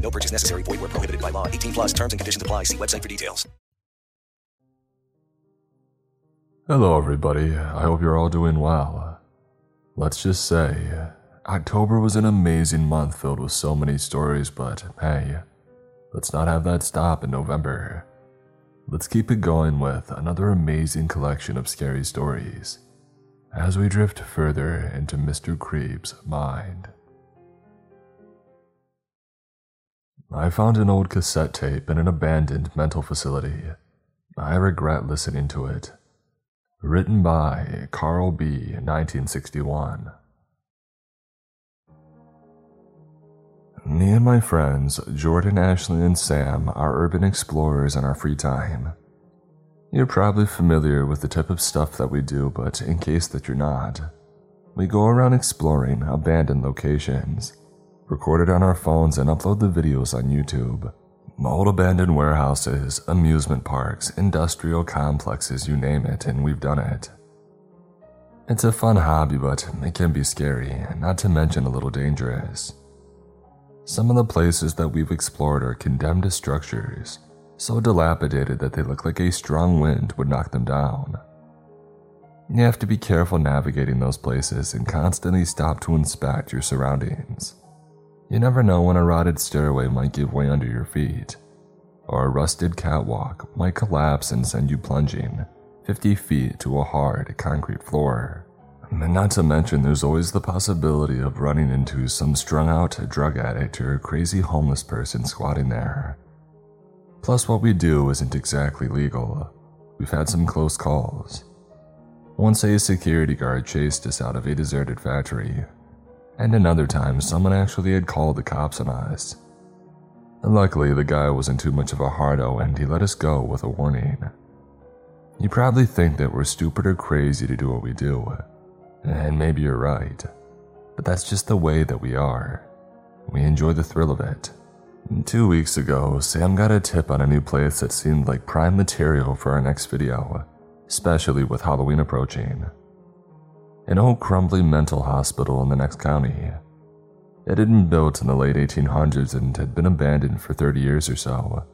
No purchase necessary. Void where prohibited by law. 18 plus terms and conditions apply. See website for details. Hello, everybody. I hope you're all doing well. Let's just say, October was an amazing month filled with so many stories, but hey, let's not have that stop in November. Let's keep it going with another amazing collection of scary stories as we drift further into Mr. Creep's mind. I found an old cassette tape in an abandoned mental facility. I regret listening to it. Written by Carl B. 1961. Me and my friends, Jordan, Ashley, and Sam, are urban explorers in our free time. You're probably familiar with the type of stuff that we do, but in case that you're not, we go around exploring abandoned locations record it on our phones, and upload the videos on YouTube. Old abandoned warehouses, amusement parks, industrial complexes, you name it, and we've done it. It's a fun hobby, but it can be scary, not to mention a little dangerous. Some of the places that we've explored are condemned structures, so dilapidated that they look like a strong wind would knock them down. You have to be careful navigating those places and constantly stop to inspect your surroundings. You never know when a rotted stairway might give way under your feet, or a rusted catwalk might collapse and send you plunging 50 feet to a hard concrete floor. And not to mention, there's always the possibility of running into some strung out drug addict or crazy homeless person squatting there. Plus, what we do isn't exactly legal. We've had some close calls. Once a security guard chased us out of a deserted factory and another time someone actually had called the cops on us. Luckily, the guy wasn't too much of a hardo and he let us go with a warning. You probably think that we're stupid or crazy to do what we do, and maybe you're right, but that's just the way that we are. We enjoy the thrill of it. Two weeks ago, Sam got a tip on a new place that seemed like prime material for our next video, especially with Halloween approaching an old crumbly mental hospital in the next county. It had been built in the late 1800s and had been abandoned for 30 years or so.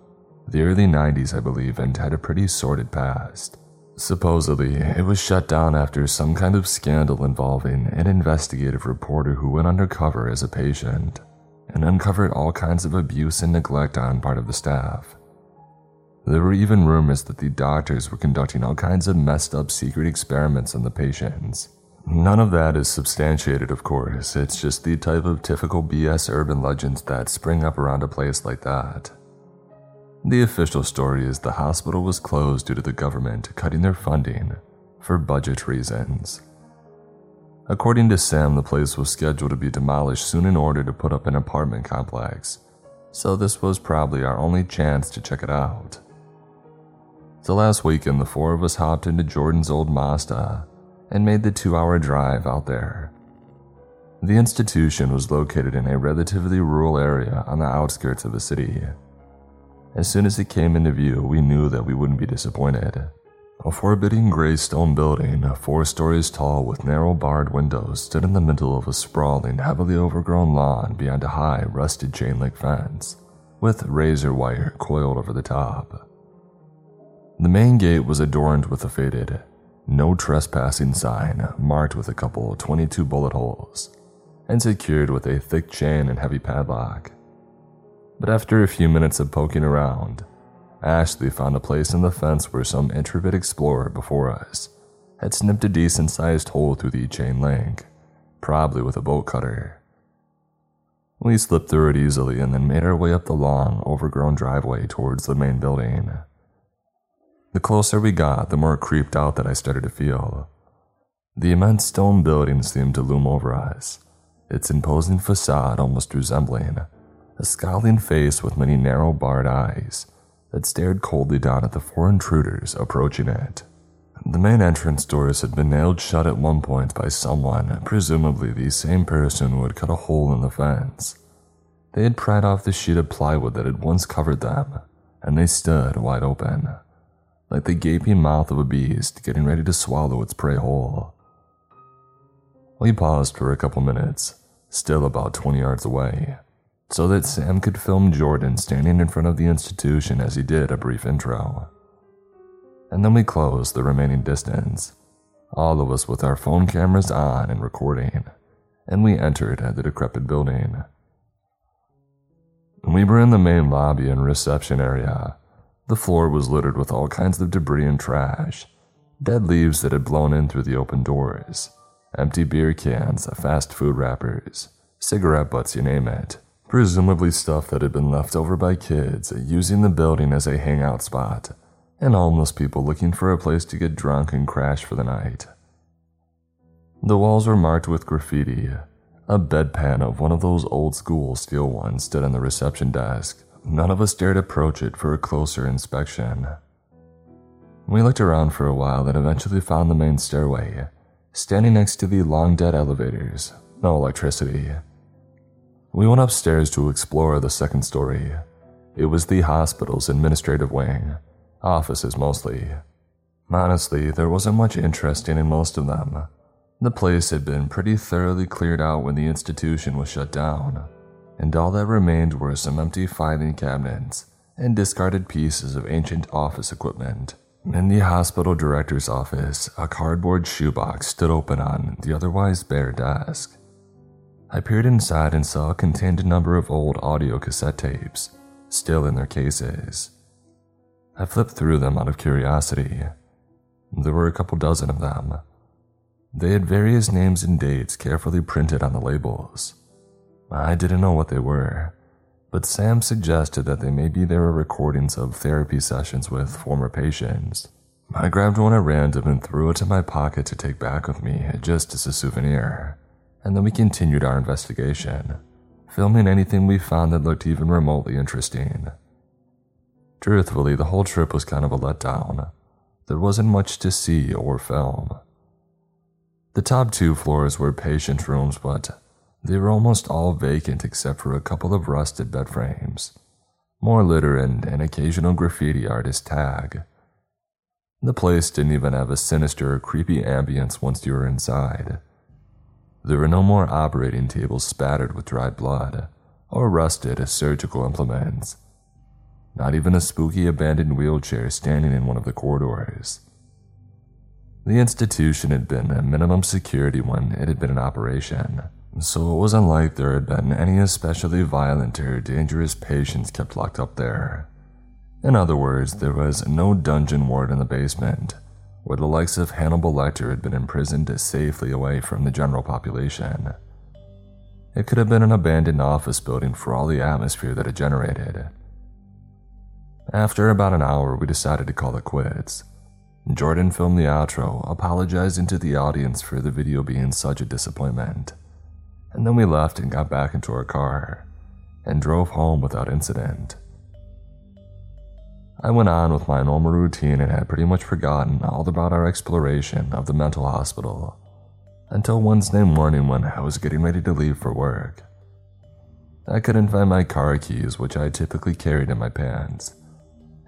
The early 90s, I believe, and had a pretty sordid past. Supposedly, it was shut down after some kind of scandal involving an investigative reporter who went undercover as a patient and uncovered all kinds of abuse and neglect on part of the staff. There were even rumors that the doctors were conducting all kinds of messed up secret experiments on the patients None of that is substantiated, of course. It's just the type of typical BS urban legends that spring up around a place like that. The official story is the hospital was closed due to the government cutting their funding for budget reasons. According to Sam, the place was scheduled to be demolished soon in order to put up an apartment complex, so this was probably our only chance to check it out. The last weekend, the four of us hopped into Jordan's old Mazda and made the two hour drive out there. The institution was located in a relatively rural area on the outskirts of the city. As soon as it came into view, we knew that we wouldn't be disappointed. A forbidding gray stone building, four stories tall with narrow barred windows, stood in the middle of a sprawling, heavily overgrown lawn beyond a high, rusted chain link fence, with razor wire coiled over the top. The main gate was adorned with a faded, no trespassing sign marked with a couple 22 bullet holes and secured with a thick chain and heavy padlock. But after a few minutes of poking around, Ashley found a place in the fence where some intrepid explorer before us had snipped a decent sized hole through the chain link, probably with a bolt cutter. We slipped through it easily and then made our way up the long, overgrown driveway towards the main building. The closer we got, the more creeped out that I started to feel. The immense stone building seemed to loom over us, its imposing facade almost resembling a scowling face with many narrow barred eyes that stared coldly down at the four intruders approaching it. The main entrance doors had been nailed shut at one point by someone, presumably the same person who had cut a hole in the fence. They had pried off the sheet of plywood that had once covered them, and they stood wide open, like the gaping mouth of a beast getting ready to swallow its prey whole. We paused for a couple minutes, still about 20 yards away, so that Sam could film Jordan standing in front of the institution as he did a brief intro. And then we closed the remaining distance, all of us with our phone cameras on and recording, and we entered the decrepit building. We were in the main lobby and reception area. The floor was littered with all kinds of debris and trash, dead leaves that had blown in through the open doors, empty beer cans, fast food wrappers, cigarette butts, you name it. Presumably stuff that had been left over by kids using the building as a hangout spot, and homeless people looking for a place to get drunk and crash for the night. The walls were marked with graffiti, a bedpan of one of those old school steel ones stood on the reception desk. None of us dared approach it for a closer inspection. We looked around for a while and eventually found the main stairway, standing next to the long dead elevators, no electricity. We went upstairs to explore the second story. It was the hospital's administrative wing, offices mostly. Honestly, there wasn't much interesting in most of them. The place had been pretty thoroughly cleared out when the institution was shut down, and all that remained were some empty filing cabinets and discarded pieces of ancient office equipment. In the hospital director's office, a cardboard shoebox stood open on the otherwise bare desk. I peered inside and saw it contained a number of old audio cassette tapes, still in their cases. I flipped through them out of curiosity. There were a couple dozen of them, they had various names and dates carefully printed on the labels. I didn't know what they were, but Sam suggested that they maybe they were recordings of therapy sessions with former patients. I grabbed one at random and threw it in my pocket to take back with me, just as a souvenir, and then we continued our investigation, filming anything we found that looked even remotely interesting. Truthfully, the whole trip was kind of a letdown. There wasn't much to see or film. The top two floors were patient rooms, but they were almost all vacant except for a couple of rusted bed frames, more litter, and an occasional graffiti artist tag. The place didn't even have a sinister or creepy ambience once you were inside. There were no more operating tables spattered with dried blood or rusted surgical implements. Not even a spooky abandoned wheelchair standing in one of the corridors. The institution had been a minimum security when it had been in operation, so it wasn't like there had been any especially violent or dangerous patients kept locked up there. In other words, there was no dungeon ward in the basement, where the likes of Hannibal Lecter had been imprisoned safely away from the general population. It could have been an abandoned office building for all the atmosphere that it generated. After about an hour, we decided to call it quits Jordan filmed the outro, apologizing to the audience for the video being such a disappointment. And then we left and got back into our car and drove home without incident. I went on with my normal routine and had pretty much forgotten all about our exploration of the mental hospital until Wednesday morning when I was getting ready to leave for work. I couldn't find my car keys, which I typically carried in my pants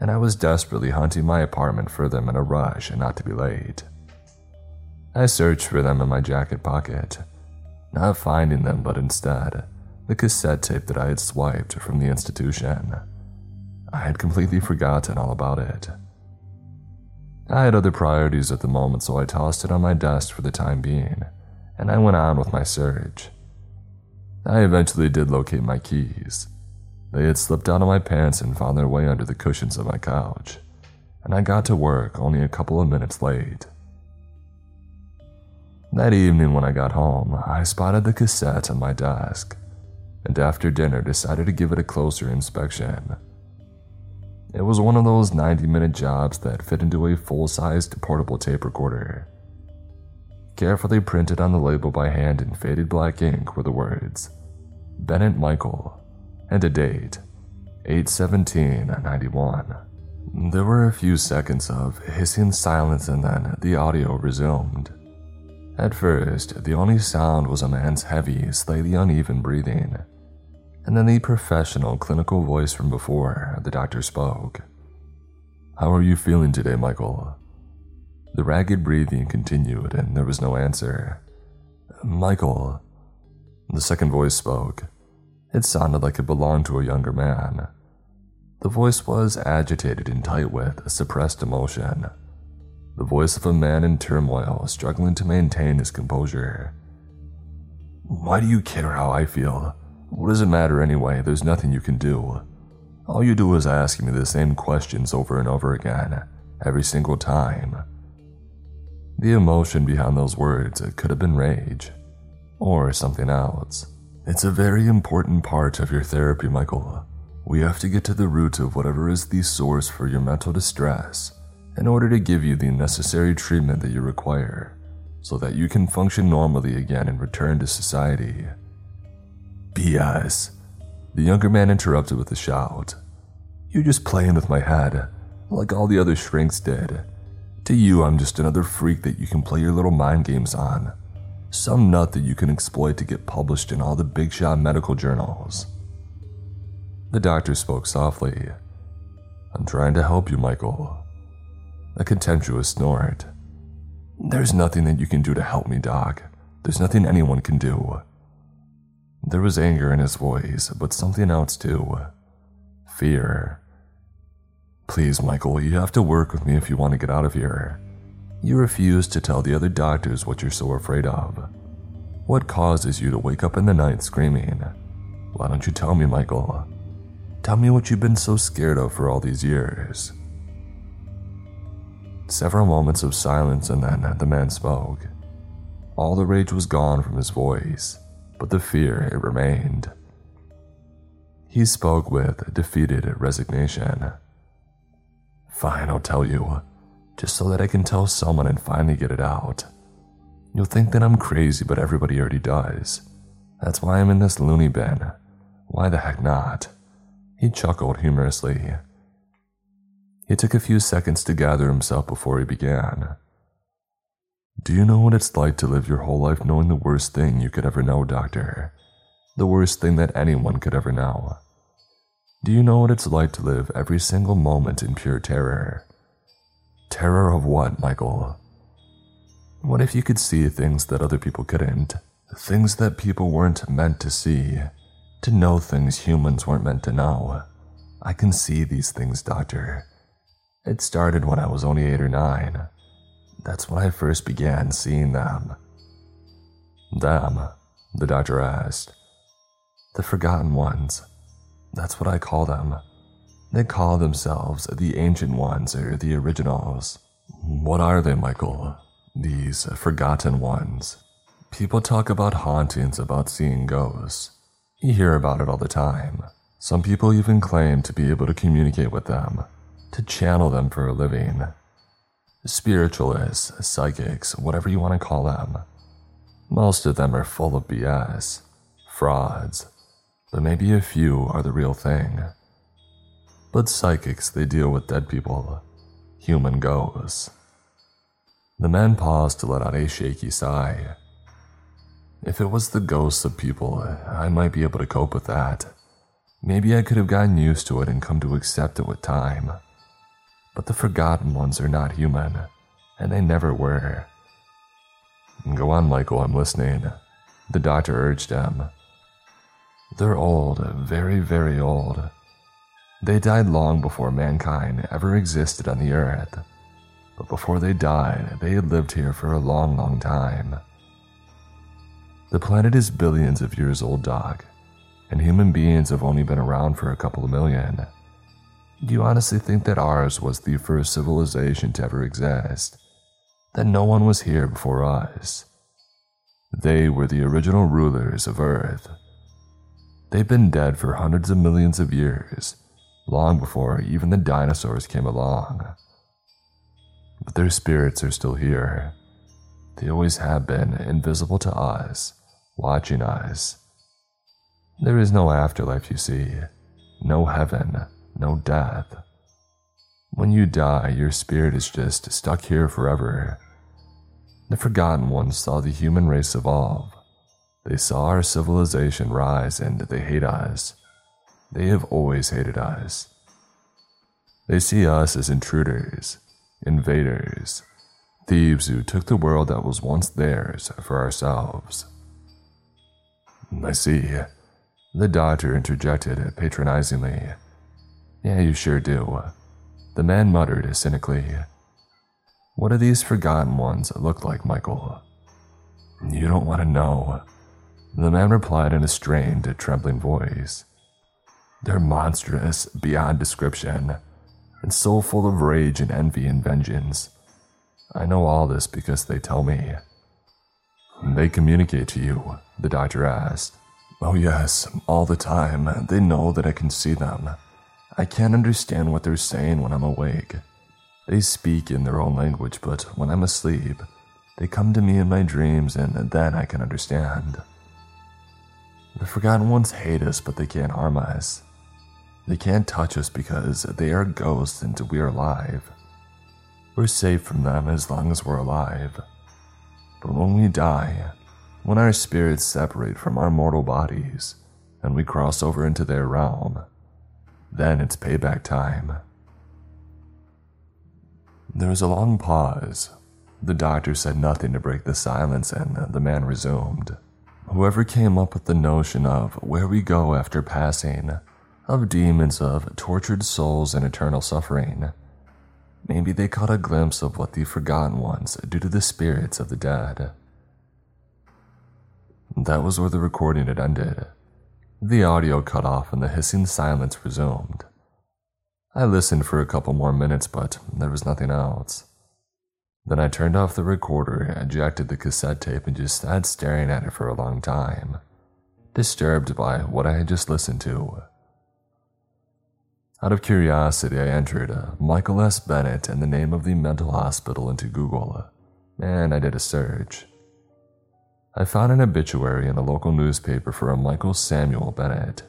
and I was desperately hunting my apartment for them in a rush and not to be late. I searched for them in my jacket pocket, not finding them, but instead, the cassette tape that I had swiped from the institution. I had completely forgotten all about it. I had other priorities at the moment, so I tossed it on my desk for the time being, and I went on with my search. I eventually did locate my keys, they had slipped out of my pants and found their way under the cushions of my couch, and I got to work only a couple of minutes late. That evening, when I got home, I spotted the cassette on my desk, and after dinner decided to give it a closer inspection. It was one of those 90 minute jobs that fit into a full sized portable tape recorder. Carefully printed on the label by hand in faded black ink were the words Bennett Michael, and a date 81791. There were a few seconds of hissing silence and then the audio resumed. At first, the only sound was a man's heavy, slightly uneven breathing, and then the professional, clinical voice from before the doctor spoke. How are you feeling today, Michael? The ragged breathing continued, and there was no answer. Michael. The second voice spoke. It sounded like it belonged to a younger man. The voice was agitated and tight with suppressed emotion. The voice of a man in turmoil, struggling to maintain his composure. Why do you care how I feel? What does it matter anyway? There's nothing you can do. All you do is ask me the same questions over and over again, every single time. The emotion behind those words, it could have been rage, or something else. It's a very important part of your therapy, Michael. We have to get to the root of whatever is the source for your mental distress in order to give you the necessary treatment that you require so that you can function normally again and return to society. BS. The younger man interrupted with a shout. "You're just playing with my head, like all the other shrinks did. To you, I'm just another freak that you can play your little mind games on. Some nut that you can exploit to get published in all the big shot medical journals. The doctor spoke softly. I'm trying to help you, Michael. A contemptuous snort. There's nothing that you can do to help me, Doc. There's nothing anyone can do. There was anger in his voice, but something else too. Fear. Please, Michael, you have to work with me if you want to get out of here. You refuse to tell the other doctors what you're so afraid of. What causes you to wake up in the night screaming? Why don't you tell me, Michael? Tell me what you've been so scared of for all these years. Several moments of silence, and then the man spoke. All the rage was gone from his voice, but the fear, it remained. He spoke with defeated resignation. Fine, I'll tell you, just so that I can tell someone and finally get it out. You'll think that I'm crazy, but everybody already does. That's why I'm in this loony bin. Why the heck not? He chuckled humorously. He took a few seconds to gather himself before he began. Do you know what it's like to live your whole life knowing the worst thing you could ever know, Doctor? The worst thing that anyone could ever know. Do you know what it's like to live every single moment in pure terror? Terror of what, Michael? What if you could see things that other people couldn't? Things that people weren't meant to see? to know things humans weren't meant to know. I can see these things, Doctor. It started when I was only eight or nine. That's when I first began seeing them. Them, the doctor asked. The forgotten ones. That's what I call them. They call themselves the ancient ones or the originals. What are they, Michael? These forgotten ones. People talk about hauntings, about seeing ghosts. You hear about it all the time. Some people even claim to be able to communicate with them, to channel them for a living. Spiritualists, psychics, whatever you want to call them. Most of them are full of BS, frauds, but maybe a few are the real thing. But psychics, they deal with dead people, human ghosts. The man paused to let out a shaky sigh. If it was the ghosts of people, I might be able to cope with that. Maybe I could have gotten used to it and come to accept it with time. But the forgotten ones are not human, and they never were. Go on, Michael, I'm listening. The doctor urged him. They're old, very, very old. They died long before mankind ever existed on the earth. But before they died, they had lived here for a long, long time. The planet is billions of years old, Doc, and human beings have only been around for a couple of million. Do you honestly think that ours was the first civilization to ever exist? That no one was here before us? They were the original rulers of Earth. They've been dead for hundreds of millions of years, long before even the dinosaurs came along. But their spirits are still here. They always have been invisible to us watching us. There is no afterlife, you see, no heaven, no death. When you die, your spirit is just stuck here forever. The Forgotten Ones saw the human race evolve. They saw our civilization rise and they hate us. They have always hated us. They see us as intruders, invaders, thieves who took the world that was once theirs for ourselves. I see. The doctor interjected patronizingly. Yeah, you sure do. The man muttered cynically. What do these forgotten ones look like, Michael? You don't want to know. The man replied in a strained, trembling voice. They're monstrous beyond description, and so full of rage and envy and vengeance. I know all this because they tell me. They communicate to you, the doctor asked. Oh, yes, all the time. They know that I can see them. I can't understand what they're saying when I'm awake. They speak in their own language, but when I'm asleep, they come to me in my dreams and then I can understand. The Forgotten Ones hate us, but they can't harm us. They can't touch us because they are ghosts and we are alive. We're safe from them as long as we're alive. But when we die, when our spirits separate from our mortal bodies and we cross over into their realm, then it's payback time. There was a long pause. The doctor said nothing to break the silence, and the man resumed. Whoever came up with the notion of where we go after passing, of demons, of tortured souls and eternal suffering, maybe they caught a glimpse of what the forgotten ones do to the spirits of the dead. That was where the recording had ended. The audio cut off and the hissing silence resumed. I listened for a couple more minutes, but there was nothing else. Then I turned off the recorder, ejected the cassette tape, and just sat staring at it for a long time, disturbed by what I had just listened to. Out of curiosity, I entered uh, Michael S. Bennett and the name of the mental hospital into Google, and I did a search. I found an obituary in a local newspaper for a Michael Samuel Bennett.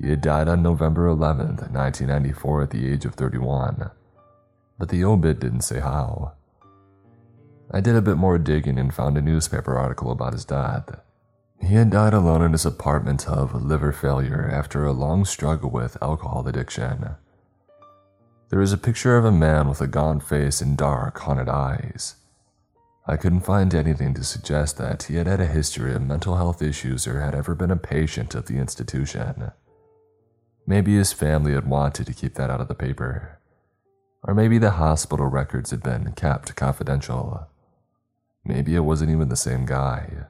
He had died on November 11, 1994, at the age of 31, but the obit didn't say how. I did a bit more digging and found a newspaper article about his death. He had died alone in his apartment of liver failure after a long struggle with alcohol addiction. There is a picture of a man with a gaunt face and dark, haunted eyes. I couldn't find anything to suggest that he had had a history of mental health issues or had ever been a patient of the institution. Maybe his family had wanted to keep that out of the paper. Or maybe the hospital records had been kept confidential. Maybe it wasn't even the same guy.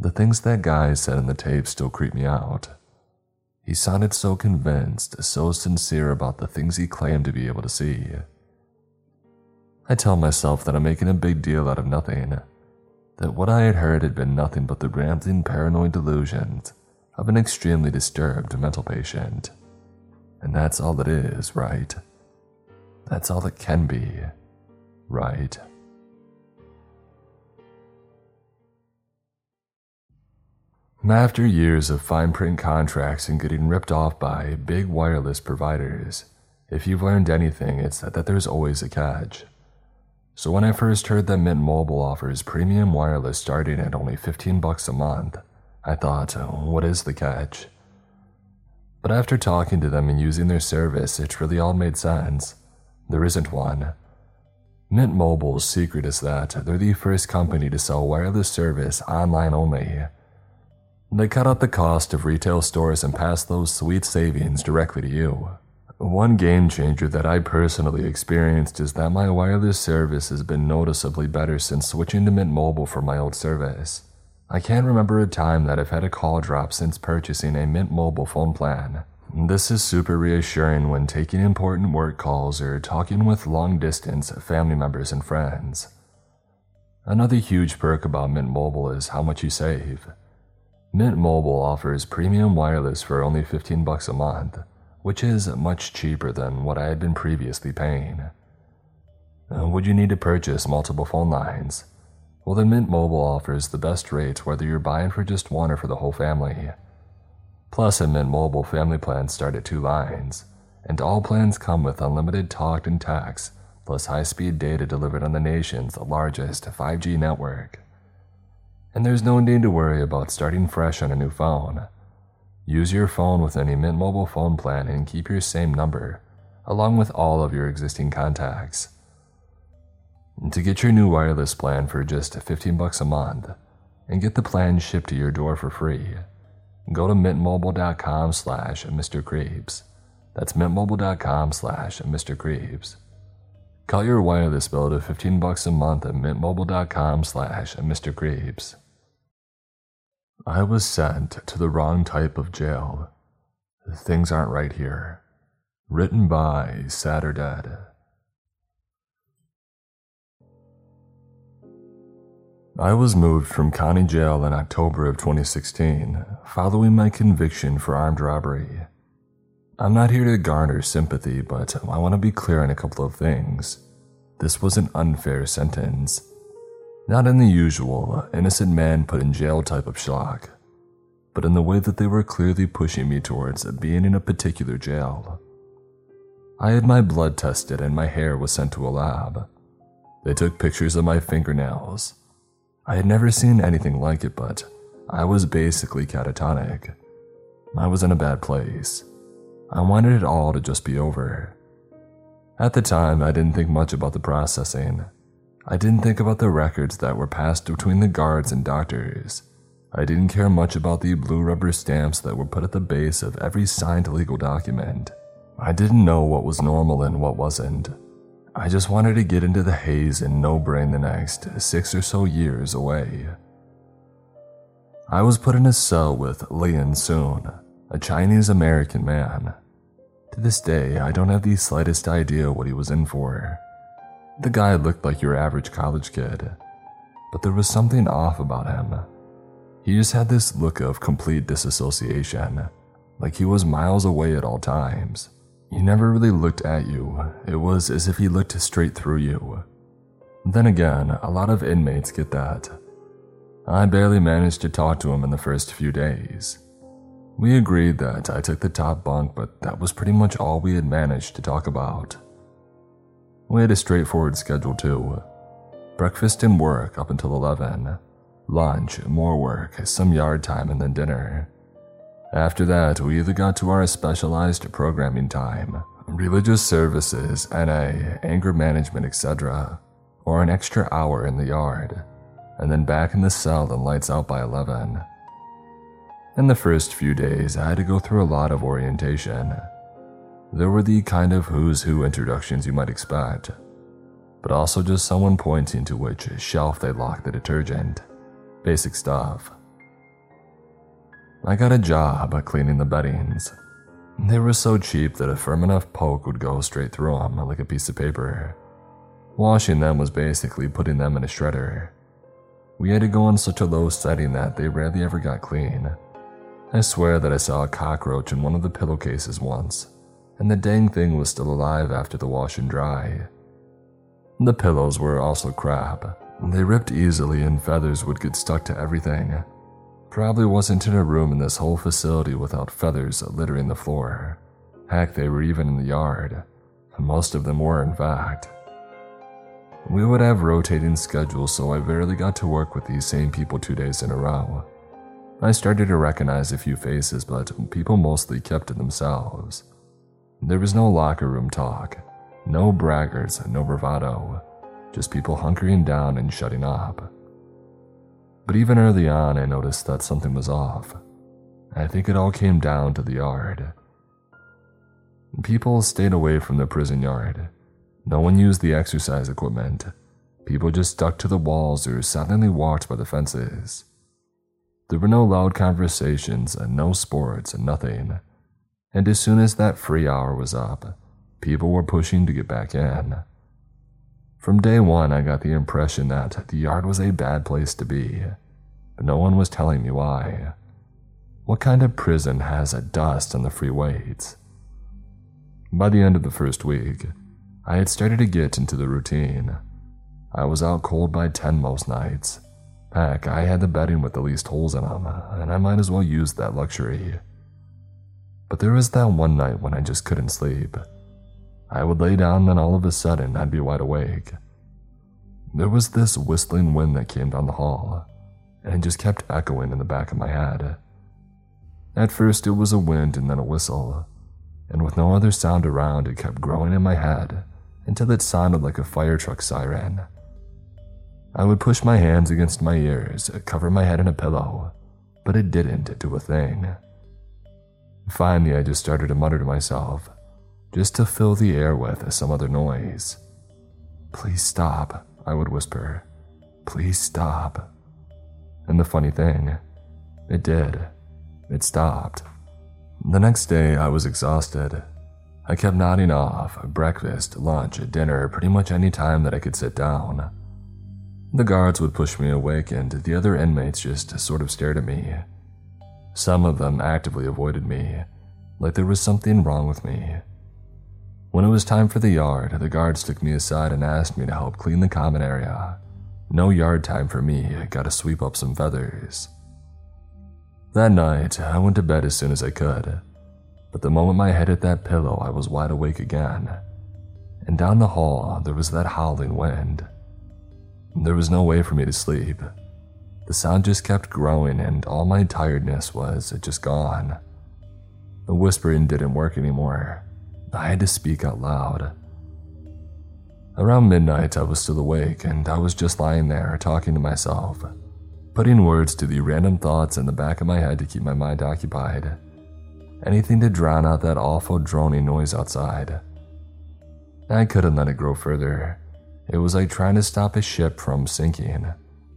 The things that guy said in the tape still creep me out. He sounded so convinced, so sincere about the things he claimed to be able to see. I tell myself that I'm making a big deal out of nothing, that what I had heard had been nothing but the rambling paranoid delusions of an extremely disturbed mental patient. And that's all it is, right? That's all it can be, right? After years of fine print contracts and getting ripped off by big wireless providers, if you've learned anything, it's that, that there's always a catch. So when I first heard that Mint Mobile offers premium wireless starting at only 15 bucks a month, I thought, what is the catch? But after talking to them and using their service, it really all made sense. There isn't one. Mint Mobile's secret is that they're the first company to sell wireless service online only. They cut out the cost of retail stores and pass those sweet savings directly to you. One game changer that I personally experienced is that my wireless service has been noticeably better since switching to Mint Mobile for my old service. I can't remember a time that I've had a call drop since purchasing a Mint Mobile phone plan. This is super reassuring when taking important work calls or talking with long distance family members and friends. Another huge perk about Mint Mobile is how much you save. Mint Mobile offers premium wireless for only 15 bucks a month, which is much cheaper than what I had been previously paying. Uh, would you need to purchase multiple phone lines? Well, then Mint Mobile offers the best rates whether you're buying for just one or for the whole family. Plus, in Mint Mobile, family plans start at two lines, and all plans come with unlimited talk and text, plus high speed data delivered on the nation's largest 5G network. And there's no need to worry about starting fresh on a new phone. Use your phone with any Mint Mobile phone plan and keep your same number, along with all of your existing contacts. To get your new wireless plan for just 15 bucks a month and get the plan shipped to your door for free, go to mintmobile.com slash Mr. Creeps. That's mintmobile.com slash Mr. Creeps. Cut your wireless bill to 15 bucks a month at mintmobile.com slash Mr. Creeps. I was sent to the wrong type of jail. Things aren't right here. Written by Saturday. I was moved from county jail in October of 2016, following my conviction for armed robbery. I'm not here to garner sympathy, but I want to be clear on a couple of things. This was an unfair sentence. Not in the usual innocent man put in jail type of shock, but in the way that they were clearly pushing me towards being in a particular jail. I had my blood tested and my hair was sent to a lab. They took pictures of my fingernails I had never seen anything like it, but I was basically catatonic. I was in a bad place. I wanted it all to just be over. At the time, I didn't think much about the processing. I didn't think about the records that were passed between the guards and doctors. I didn't care much about the blue rubber stamps that were put at the base of every signed legal document. I didn't know what was normal and what wasn't. I just wanted to get into the haze and no brain the next six or so years away. I was put in a cell with Lian Soon, a Chinese American man. To this day, I don't have the slightest idea what he was in for. The guy looked like your average college kid, but there was something off about him. He just had this look of complete disassociation, like he was miles away at all times. He never really looked at you, it was as if he looked straight through you. Then again, a lot of inmates get that. I barely managed to talk to him in the first few days. We agreed that I took the top bunk, but that was pretty much all we had managed to talk about. We had a straightforward schedule too breakfast and work up until 11, lunch, more work, some yard time, and then dinner. After that, we either got to our specialized programming time, religious services, NA, anger management, etc., or an extra hour in the yard, and then back in the cell and lights out by 11. In the first few days, I had to go through a lot of orientation. There were the kind of who's who introductions you might expect, but also just someone pointing to which shelf they locked the detergent. Basic stuff. I got a job cleaning the beddings. They were so cheap that a firm enough poke would go straight through them like a piece of paper. Washing them was basically putting them in a shredder. We had to go on such a low setting that they rarely ever got clean. I swear that I saw a cockroach in one of the pillowcases once, and the dang thing was still alive after the wash and dry. The pillows were also crap. They ripped easily and feathers would get stuck to everything. Probably wasn't in a room in this whole facility without feathers littering the floor. Heck, they were even in the yard. Most of them were, in fact. We would have rotating schedules, so I barely got to work with these same people two days in a row. I started to recognize a few faces, but people mostly kept to themselves. There was no locker room talk, no braggarts, no bravado, just people hunkering down and shutting up. But even early on, I noticed that something was off. I think it all came down to the yard. People stayed away from the prison yard. No one used the exercise equipment. People just stuck to the walls or silently walked by the fences. There were no loud conversations and no sports and nothing. And as soon as that free hour was up, people were pushing to get back in. From day one, I got the impression that the yard was a bad place to be, but no one was telling me why. What kind of prison has a dust on the free weights? By the end of the first week, I had started to get into the routine. I was out cold by 10 most nights. Heck, I had the bedding with the least holes in them, and I might as well use that luxury. But there was that one night when I just couldn't sleep. I would lay down, then all of a sudden I'd be wide awake. There was this whistling wind that came down the hall, and it just kept echoing in the back of my head. At first, it was a wind and then a whistle, and with no other sound around, it kept growing in my head until it sounded like a fire truck siren. I would push my hands against my ears, cover my head in a pillow, but it didn't do a thing. Finally, I just started to mutter to myself, just to fill the air with some other noise. Please stop, I would whisper. Please stop. And the funny thing, it did. It stopped. The next day, I was exhausted. I kept nodding off breakfast, lunch, dinner, pretty much any time that I could sit down. The guards would push me awake, and the other inmates just sort of stared at me. Some of them actively avoided me, like there was something wrong with me. When it was time for the yard, the guards took me aside and asked me to help clean the common area. No yard time for me, I gotta sweep up some feathers. That night, I went to bed as soon as I could, but the moment my head hit that pillow, I was wide awake again. And down the hall, there was that howling wind. There was no way for me to sleep. The sound just kept growing, and all my tiredness was just gone. The whispering didn't work anymore. I had to speak out loud. Around midnight, I was still awake, and I was just lying there talking to myself, putting words to the random thoughts in the back of my head to keep my mind occupied. Anything to drown out that awful droning noise outside. I couldn't let it grow further. It was like trying to stop a ship from sinking,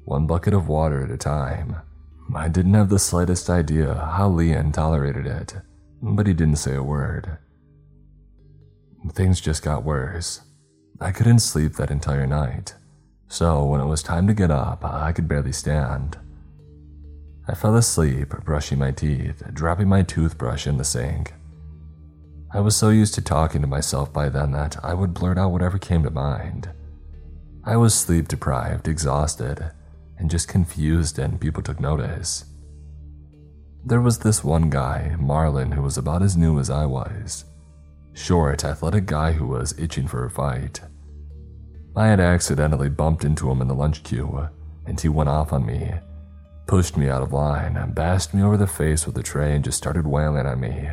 one bucket of water at a time. I didn't have the slightest idea how Leon tolerated it, but he didn't say a word. Things just got worse. I couldn't sleep that entire night, so when it was time to get up, I could barely stand. I fell asleep, brushing my teeth, dropping my toothbrush in the sink. I was so used to talking to myself by then that I would blurt out whatever came to mind. I was sleep deprived, exhausted, and just confused, and people took notice. There was this one guy, Marlin, who was about as new as I was. Short, athletic guy who was itching for a fight. I had accidentally bumped into him in the lunch queue, and he went off on me, pushed me out of line, and bashed me over the face with a tray and just started wailing at me.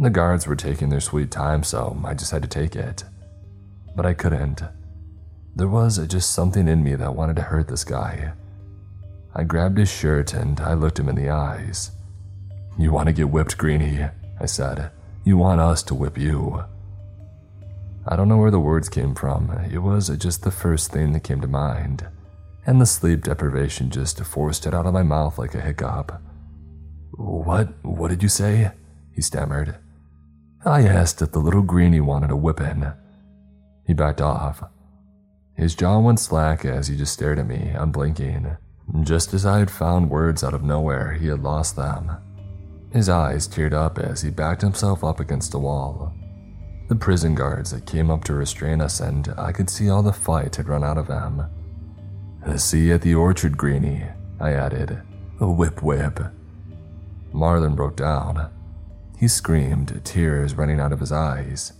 The guards were taking their sweet time, so I just had to take it. But I couldn't. There was just something in me that wanted to hurt this guy. I grabbed his shirt and I looked him in the eyes. You want to get whipped, Greeny? I said. You want us to whip you. I don't know where the words came from. It was just the first thing that came to mind. And the sleep deprivation just forced it out of my mouth like a hiccup. What? What did you say? He stammered. I asked if the little greenie wanted a whipping. He backed off. His jaw went slack as he just stared at me, unblinking. Just as I had found words out of nowhere, he had lost them. His eyes teared up as he backed himself up against the wall. The prison guards came up to restrain us, and I could see all the fight had run out of him. See you at the orchard, Greeny, I added. Whip whip. Marlon broke down. He screamed, tears running out of his eyes.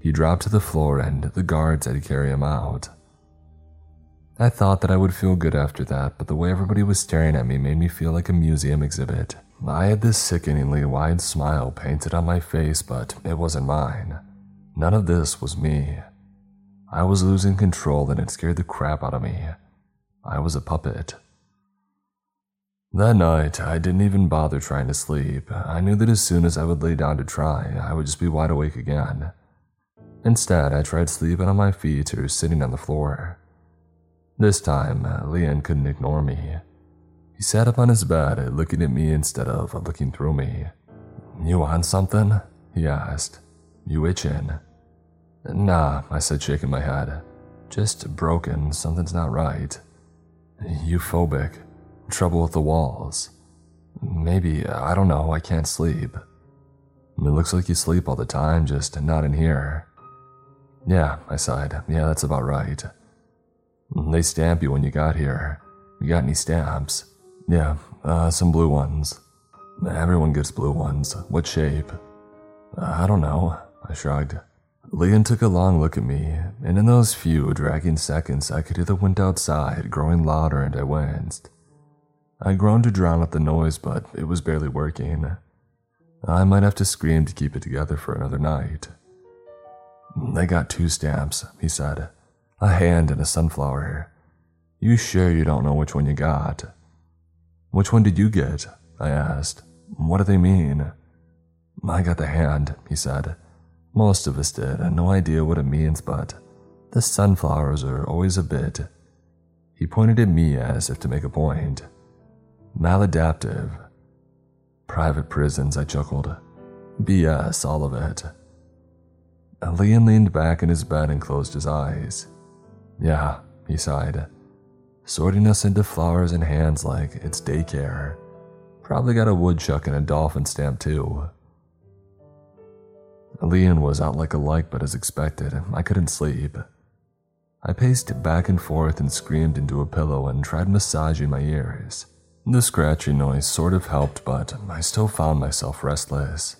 He dropped to the floor and the guards had to carry him out. I thought that I would feel good after that, but the way everybody was staring at me made me feel like a museum exhibit. I had this sickeningly wide smile painted on my face, but it wasn't mine. None of this was me. I was losing control and it scared the crap out of me. I was a puppet. That night, I didn't even bother trying to sleep. I knew that as soon as I would lay down to try, I would just be wide awake again. Instead, I tried sleeping on my feet or sitting on the floor. This time, uh, Leon couldn't ignore me. He sat up on his bed, looking at me instead of looking through me. You want something? He asked. You itching? Nah, I said, shaking my head. Just broken, something's not right. You phobic. Trouble with the walls. Maybe, I don't know, I can't sleep. It looks like you sleep all the time, just not in here. Yeah, I sighed. Yeah, that's about right. They stamp you when you got here. You got any stamps? Yeah, uh, some blue ones. Everyone gets blue ones. What shape? I don't know, I shrugged. Leon took a long look at me, and in those few dragging seconds, I could hear the wind outside growing louder and I winced. I groaned to drown out the noise, but it was barely working. I might have to scream to keep it together for another night. I got two stamps, he said. A hand and a sunflower. You sure you don't know which one you got? Which one did you get? I asked. What do they mean? I got the hand, he said. Most of us did, no idea what it means, but the sunflowers are always a bit. He pointed at me as if to make a point. Maladaptive. Private prisons, I chuckled. BS, all of it. Liam leaned back in his bed and closed his eyes. Yeah, he sighed. Sorting us into flowers and hands like it's daycare. Probably got a woodchuck and a dolphin stamp too. Leon was out like a light, but as expected, I couldn't sleep. I paced back and forth and screamed into a pillow and tried massaging my ears. The scratchy noise sort of helped, but I still found myself restless.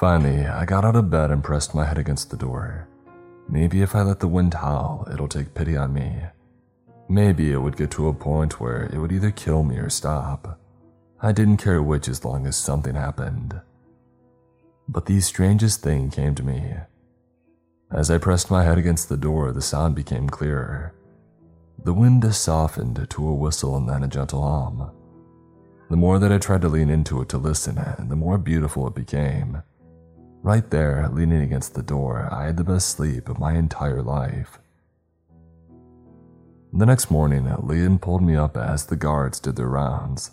Finally, I got out of bed and pressed my head against the door. Maybe if I let the wind howl, it'll take pity on me. Maybe it would get to a point where it would either kill me or stop. I didn't care which as long as something happened. But the strangest thing came to me. As I pressed my head against the door, the sound became clearer. The wind softened to a whistle and then a gentle hum. The more that I tried to lean into it to listen, the more beautiful it became. Right there, leaning against the door, I had the best sleep of my entire life. The next morning, Leon pulled me up as the guards did their rounds.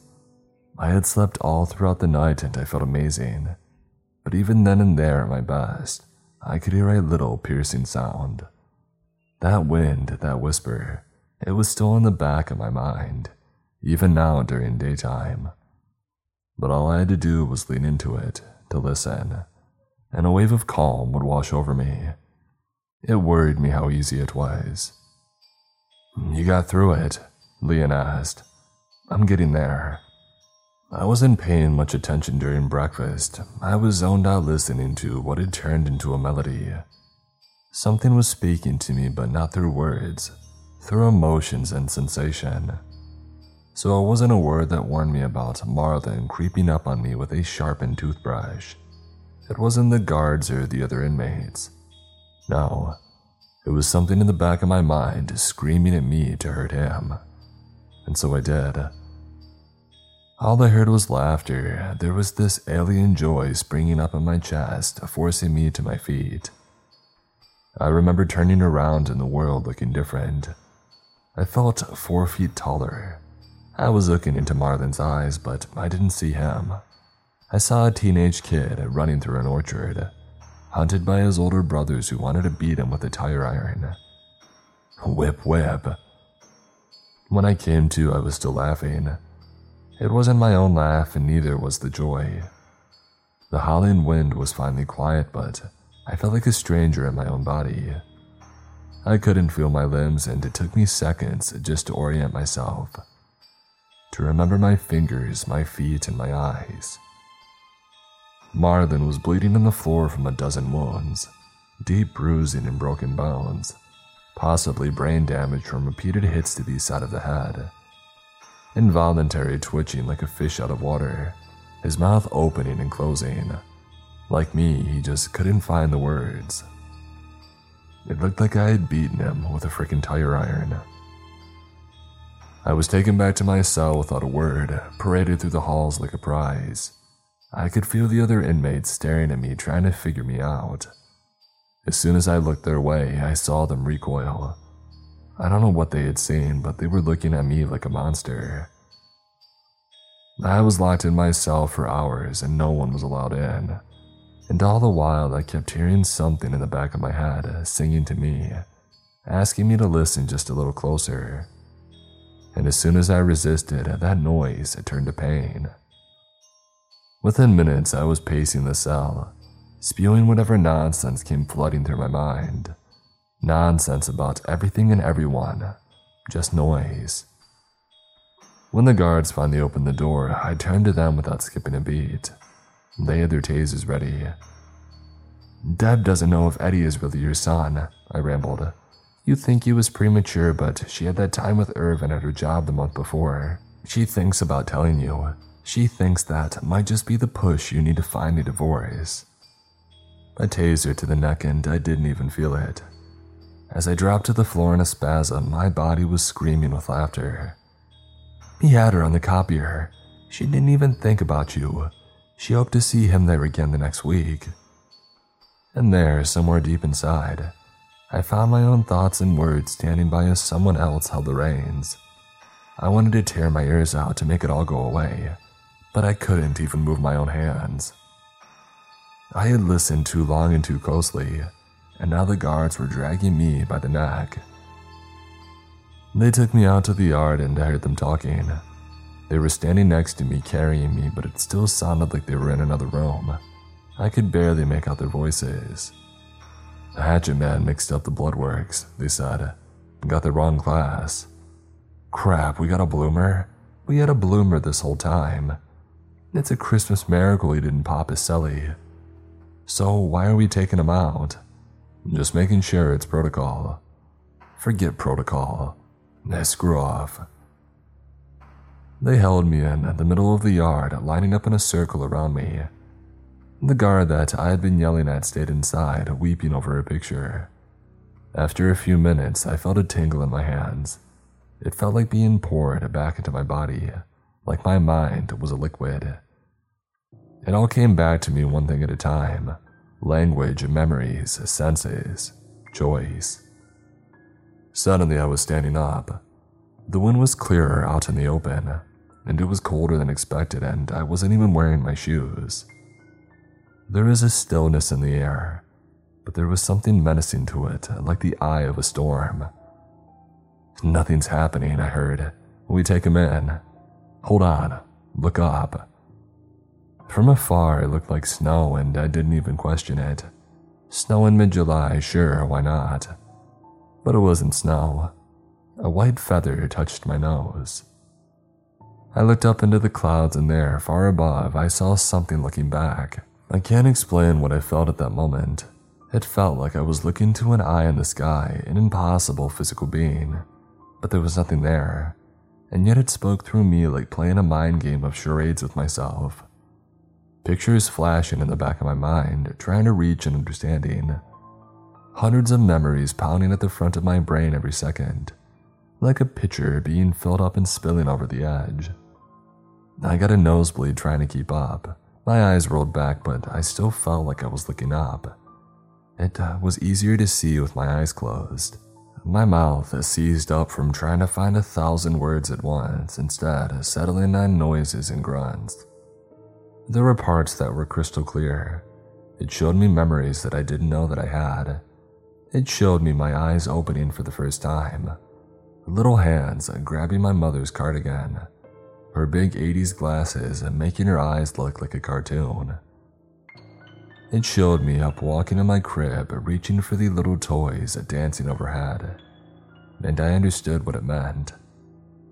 I had slept all throughout the night and I felt amazing. But even then and there at my best, I could hear a little piercing sound. That wind, that whisper, it was still in the back of my mind, even now during daytime. But all I had to do was lean into it, to listen, and a wave of calm would wash over me. It worried me how easy it was. You got through it? Leon asked. I'm getting there. I wasn't paying much attention during breakfast. I was zoned out listening to what had turned into a melody. Something was speaking to me, but not through words, through emotions and sensation. So it wasn't a word that warned me about Marlon creeping up on me with a sharpened toothbrush. It wasn't the guards or the other inmates. No, it was something in the back of my mind screaming at me to hurt him. And so I did. All I heard was laughter. There was this alien joy springing up in my chest, forcing me to my feet. I remember turning around in the world looking different. I felt four feet taller. I was looking into Marlon's eyes, but I didn't see him. I saw a teenage kid running through an orchard, hunted by his older brothers who wanted to beat him with a tire iron. Whip, whip. When I came to, I was still laughing. It wasn't my own laugh, and neither was the joy. The howling wind was finally quiet, but I felt like a stranger in my own body. I couldn't feel my limbs, and it took me seconds just to orient myself, to remember my fingers, my feet, and my eyes. Marlon was bleeding on the floor from a dozen wounds, deep bruising and broken bones, possibly brain damage from repeated hits to the side of the head involuntary twitching like a fish out of water, his mouth opening and closing. Like me, he just couldn't find the words. It looked like I had beaten him with a freaking tire iron. I was taken back to my cell without a word, paraded through the halls like a prize. I could feel the other inmates staring at me, trying to figure me out. As soon as I looked their way, I saw them recoil, I don't know what they had seen, but they were looking at me like a monster. I was locked in my cell for hours and no one was allowed in. And all the while, I kept hearing something in the back of my head singing to me, asking me to listen just a little closer. And as soon as I resisted, that noise turned to pain. Within minutes, I was pacing the cell, spewing whatever nonsense came flooding through my mind. Nonsense about everything and everyone. Just noise. When the guards finally opened the door, I turned to them without skipping a beat. They had their tasers ready. Deb doesn't know if Eddie is really your son, I rambled. You'd think he was premature, but she had that time with Irvin at her job the month before. She thinks about telling you. She thinks that might just be the push you need to find a divorce. A taser to the neck, and I didn't even feel it. As I dropped to the floor in a spasm, my body was screaming with laughter. He had her on the copier. She didn't even think about you. She hoped to see him there again the next week. And there, somewhere deep inside, I found my own thoughts and words standing by as someone else held the reins. I wanted to tear my ears out to make it all go away, but I couldn't even move my own hands. I had listened too long and too closely, and now the guards were dragging me by the neck. They took me out to the yard and I heard them talking. They were standing next to me carrying me, but it still sounded like they were in another room. I could barely make out their voices. The hatchet man mixed up the bloodworks, they said, got the wrong class. Crap, we got a bloomer? We had a bloomer this whole time. It's a Christmas miracle he didn't pop his celly. So why are we taking him out? Just making sure it's protocol. Forget protocol. Nah, screw off. They held me in at the middle of the yard, lining up in a circle around me. The guard that I had been yelling at stayed inside, weeping over a picture. After a few minutes, I felt a tingle in my hands. It felt like being poured back into my body, like my mind was a liquid. It all came back to me one thing at a time language, memories, senses, joys. Suddenly, I was standing up. The wind was clearer out in the open, and it was colder than expected, and I wasn't even wearing my shoes. There is a stillness in the air, but there was something menacing to it, like the eye of a storm. Nothing's happening, I heard. We take him in. Hold on, look up. From afar, it looked like snow, and I didn't even question it. Snow in mid July, sure, why not? but it wasn't snow. A white feather touched my nose. I looked up into the clouds, and there, far above, I saw something looking back. I can't explain what I felt at that moment. It felt like I was looking to an eye in the sky, an impossible physical being. But there was nothing there, and yet it spoke through me like playing a mind game of charades with myself. Pictures flashing in the back of my mind, trying to reach an understanding hundreds of memories pounding at the front of my brain every second, like a pitcher being filled up and spilling over the edge. I got a nosebleed trying to keep up. My eyes rolled back, but I still felt like I was looking up. It uh, was easier to see with my eyes closed. My mouth has seized up from trying to find a thousand words at once, instead, settling on noises and grunts. There were parts that were crystal clear. It showed me memories that I didn't know that I had, it showed me my eyes opening for the first time. Little hands grabbing my mother's cardigan. Her big 80s glasses making her eyes look like a cartoon. It showed me up walking in my crib, reaching for the little toys dancing overhead. And I understood what it meant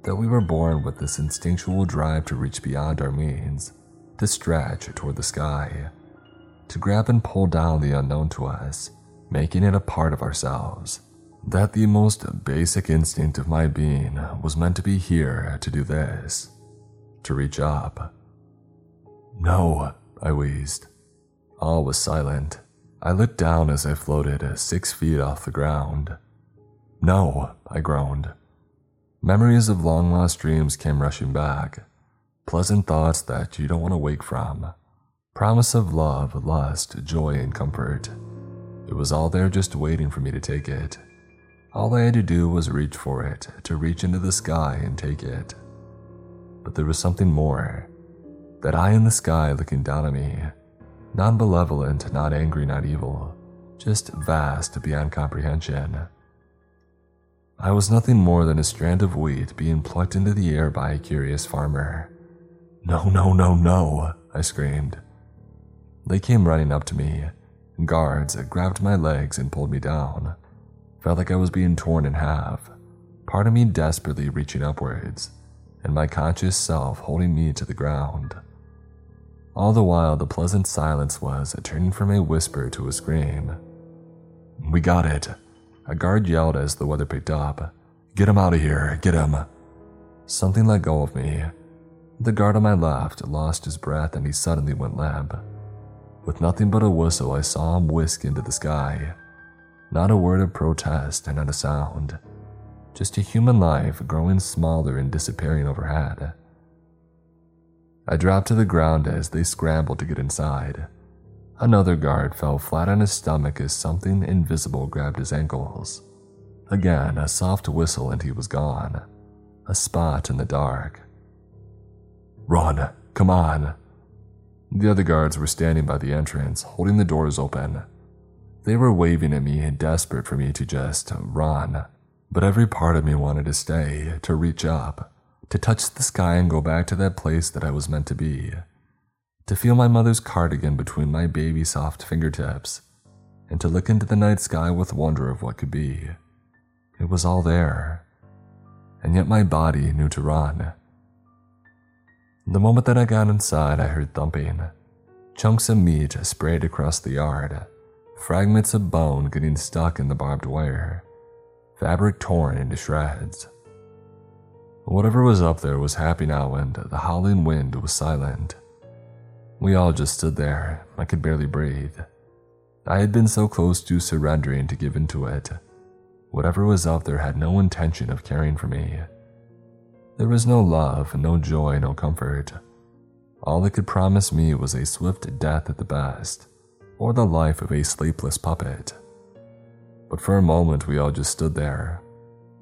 that we were born with this instinctual drive to reach beyond our means, to stretch toward the sky, to grab and pull down the unknown to us, making it a part of ourselves. That the most basic instinct of my being was meant to be here to do this, to reach up. No, I wheezed. All was silent. I looked down as I floated six feet off the ground. No, I groaned. Memories of long lost dreams came rushing back. Pleasant thoughts that you don't want to wake from. Promise of love, lust, joy, and comfort. It was all there just waiting for me to take it. All I had to do was reach for it, to reach into the sky and take it. But there was something more. That eye in the sky looking down at me. Non malevolent, not angry, not evil. Just vast beyond comprehension. I was nothing more than a strand of wheat being plucked into the air by a curious farmer. No, no, no, no, I screamed. They came running up to me, Guards grabbed my legs and pulled me down. Felt like I was being torn in half, part of me desperately reaching upwards, and my conscious self holding me to the ground. All the while, the pleasant silence was turning from a whisper to a scream. We got it. A guard yelled as the weather picked up. Get him out of here, get him. Something let go of me. The guard on my left lost his breath and he suddenly went limp. With nothing but a whistle, I saw him whisk into the sky. Not a word of protest and not a sound. Just a human life growing smaller and disappearing overhead. I dropped to the ground as they scrambled to get inside. Another guard fell flat on his stomach as something invisible grabbed his ankles. Again, a soft whistle and he was gone. A spot in the dark. Run, come on. The other guards were standing by the entrance, holding the doors open. They were waving at me, and desperate for me to just run. But every part of me wanted to stay, to reach up to touch the sky and go back to that place that I was meant to be, to feel my mother's cardigan between my baby soft fingertips, and to look into the night sky with wonder of what could be. It was all there, and yet my body knew to run. The moment that I got inside, I heard thumping. Chunks of meat sprayed across the yard, fragments of bone getting stuck in the barbed wire, fabric torn into shreds. Whatever was up there was happy now, and the howling wind was silent. We all just stood there. I could barely breathe. I had been so close to surrendering to give into it. Whatever was up there had no intention of caring for me. There was no love, no joy, no comfort. All it could promise me was a swift death at the best, or the life of a sleepless puppet. But for a moment, we all just stood there.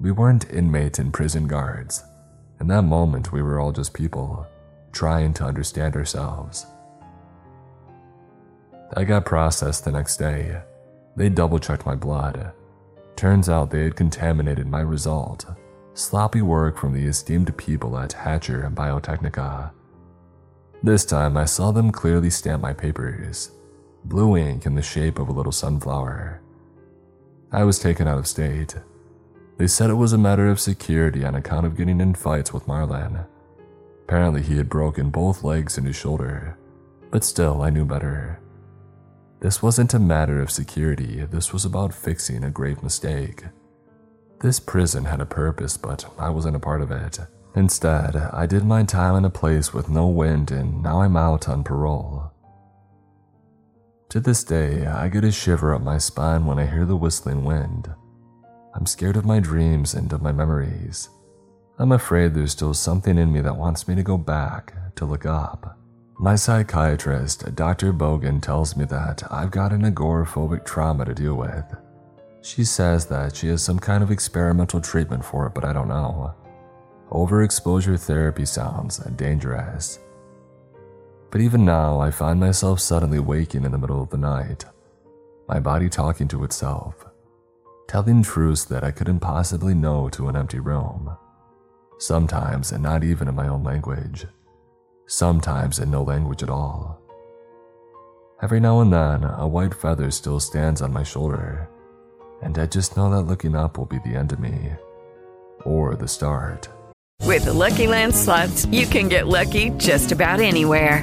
We weren't inmates and prison guards. In that moment, we were all just people, trying to understand ourselves. I got processed the next day. They double checked my blood. Turns out they had contaminated my result. Sloppy work from the esteemed people at Hatcher and Biotechnica. This time, I saw them clearly stamp my papers blue ink in the shape of a little sunflower. I was taken out of state they said it was a matter of security on account of getting in fights with Marlon. Apparently, he had broken both legs and his shoulder, but still, I knew better. This wasn't a matter of security, this was about fixing a grave mistake. This prison had a purpose, but I wasn't a part of it. Instead, I did my time in a place with no wind, and now I'm out on parole. To this day, I get a shiver up my spine when I hear the whistling wind. I'm scared of my dreams and of my memories. I'm afraid there's still something in me that wants me to go back, to look up. My psychiatrist, Dr. Bogan, tells me that I've got an agoraphobic trauma to deal with. She says that she has some kind of experimental treatment for it, but I don't know. Overexposure therapy sounds dangerous. But even now, I find myself suddenly waking in the middle of the night, my body talking to itself telling truths that I couldn't possibly know to an empty room. Sometimes, and not even in my own language. Sometimes, in no language at all. Every now and then, a white feather still stands on my shoulder, and I just know that looking up will be the end of me, or the start. With the Lucky Land slots, you can get lucky just about anywhere.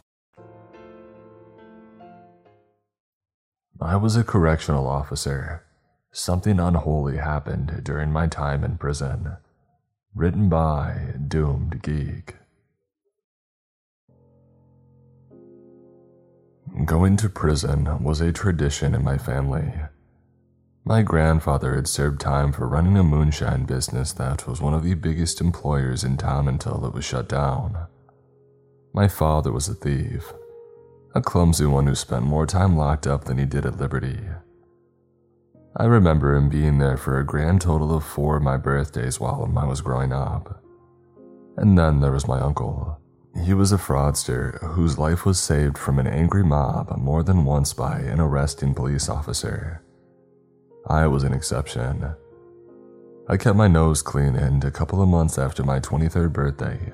I was a correctional officer. Something unholy happened during my time in prison. Written by Doomed Geek. Going to prison was a tradition in my family. My grandfather had served time for running a moonshine business that was one of the biggest employers in town until it was shut down. My father was a thief a clumsy one who spent more time locked up than he did at liberty. I remember him being there for a grand total of four of my birthdays while I was growing up. And then there was my uncle, He was a fraudster whose life was saved from an angry mob more than once by an arresting police officer. I was an exception. I kept my nose clean, and a couple of months after my 23rd birthday,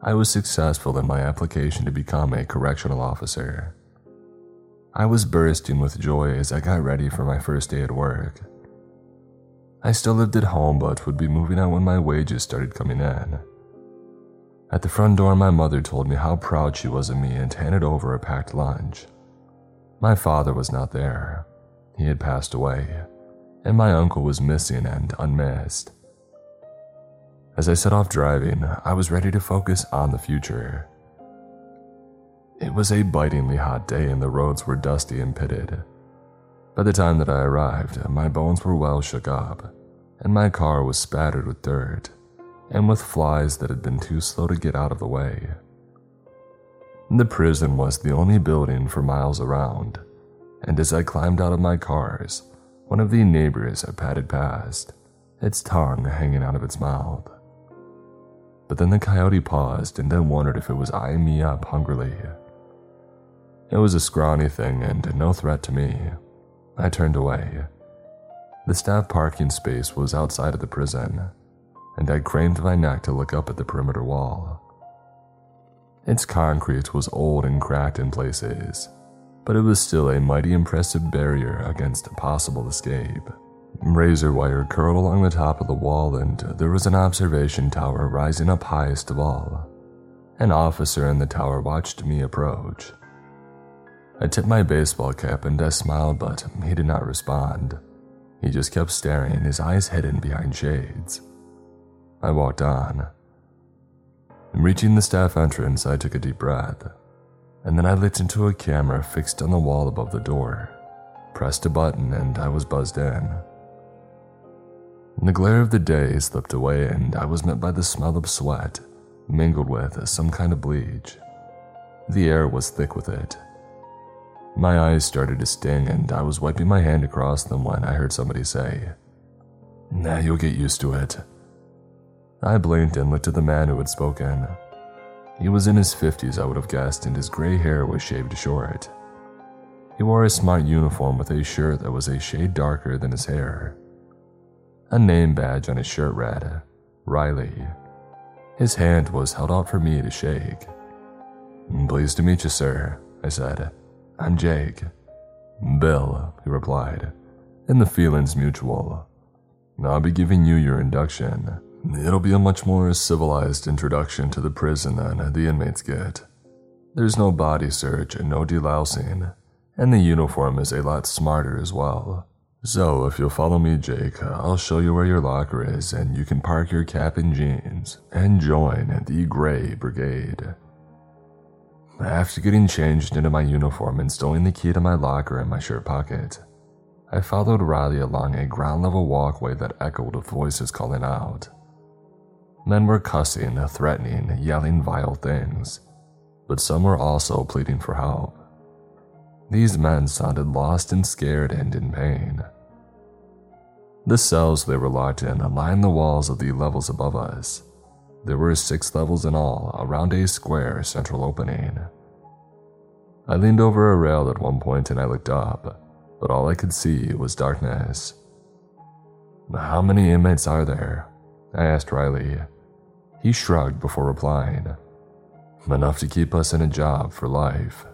I was successful in my application to become a correctional officer. I was bursting with joy as I got ready for my first day at work. I still lived at home but would be moving out when my wages started coming in. At the front door, my mother told me how proud she was of me and handed over a packed lunch. My father was not there. He had passed away, and my uncle was missing and unmissed. As I set off driving, I was ready to focus on the future. It was a bitingly hot day and the roads were dusty and pitted. By the time that I arrived, my bones were well shook up, and my car was spattered with dirt and with flies that had been too slow to get out of the way. The prison was the only building for miles around, and as I climbed out of my cars, one of the neighbors had padded past, its tongue hanging out of its mouth. But then the coyote paused and then wondered if it was eyeing me up hungrily. It was a scrawny thing and no threat to me. I turned away. The staff parking space was outside of the prison, and I craned my neck to look up at the perimeter wall. Its concrete was old and cracked in places, but it was still a mighty impressive barrier against possible escape. Razor wire curled along the top of the wall, and there was an observation tower rising up highest of all. An officer in the tower watched me approach. I tipped my baseball cap and I smiled, but he did not respond. He just kept staring, his eyes hidden behind shades. I walked on. Reaching the staff entrance, I took a deep breath, and then I looked into a camera fixed on the wall above the door, pressed a button, and I was buzzed in. The glare of the day slipped away, and I was met by the smell of sweat, mingled with some kind of bleach. The air was thick with it. My eyes started to sting, and I was wiping my hand across them when I heard somebody say, Nah, you'll get used to it. I blinked and looked at the man who had spoken. He was in his 50s, I would have guessed, and his gray hair was shaved short. He wore a smart uniform with a shirt that was a shade darker than his hair. A name badge on his shirt read, Riley. His hand was held out for me to shake. Pleased to meet you, sir, I said. I'm Jake. Bill, he replied, and the feeling's mutual. I'll be giving you your induction. It'll be a much more civilized introduction to the prison than the inmates get. There's no body search and no delousing, and the uniform is a lot smarter as well. So, if you'll follow me, Jake, I'll show you where your locker is and you can park your cap and jeans and join the Gray Brigade. After getting changed into my uniform and stowing the key to my locker in my shirt pocket, I followed Riley along a ground level walkway that echoed with voices calling out. Men were cussing, threatening, yelling vile things, but some were also pleading for help. These men sounded lost and scared and in pain. The cells they were locked in lined the walls of the levels above us. There were six levels in all around a square central opening. I leaned over a rail at one point and I looked up, but all I could see was darkness. How many inmates are there? I asked Riley. He shrugged before replying. Enough to keep us in a job for life.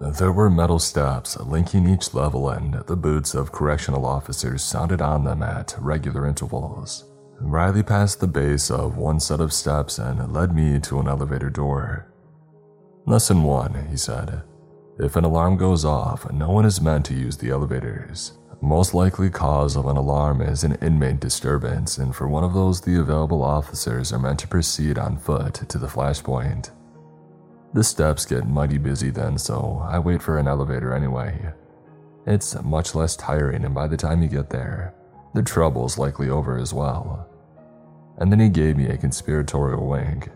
There were metal steps linking each level, and the boots of correctional officers sounded on them at regular intervals. Riley passed the base of one set of steps and led me to an elevator door. Lesson 1, he said. If an alarm goes off, no one is meant to use the elevators. Most likely cause of an alarm is an inmate disturbance, and for one of those, the available officers are meant to proceed on foot to the flashpoint. The steps get mighty busy then, so I wait for an elevator anyway. It's much less tiring, and by the time you get there, the trouble's likely over as well. And then he gave me a conspiratorial wink,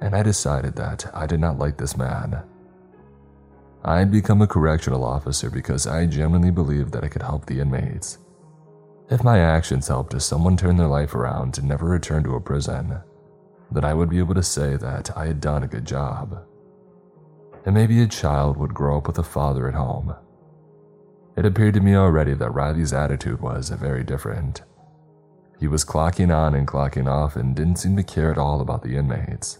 and I decided that I did not like this man. I'd become a correctional officer because I genuinely believed that I could help the inmates. If my actions helped someone turn their life around and never return to a prison, then I would be able to say that I had done a good job. And maybe a child would grow up with a father at home. It appeared to me already that Riley's attitude was very different. He was clocking on and clocking off and didn't seem to care at all about the inmates.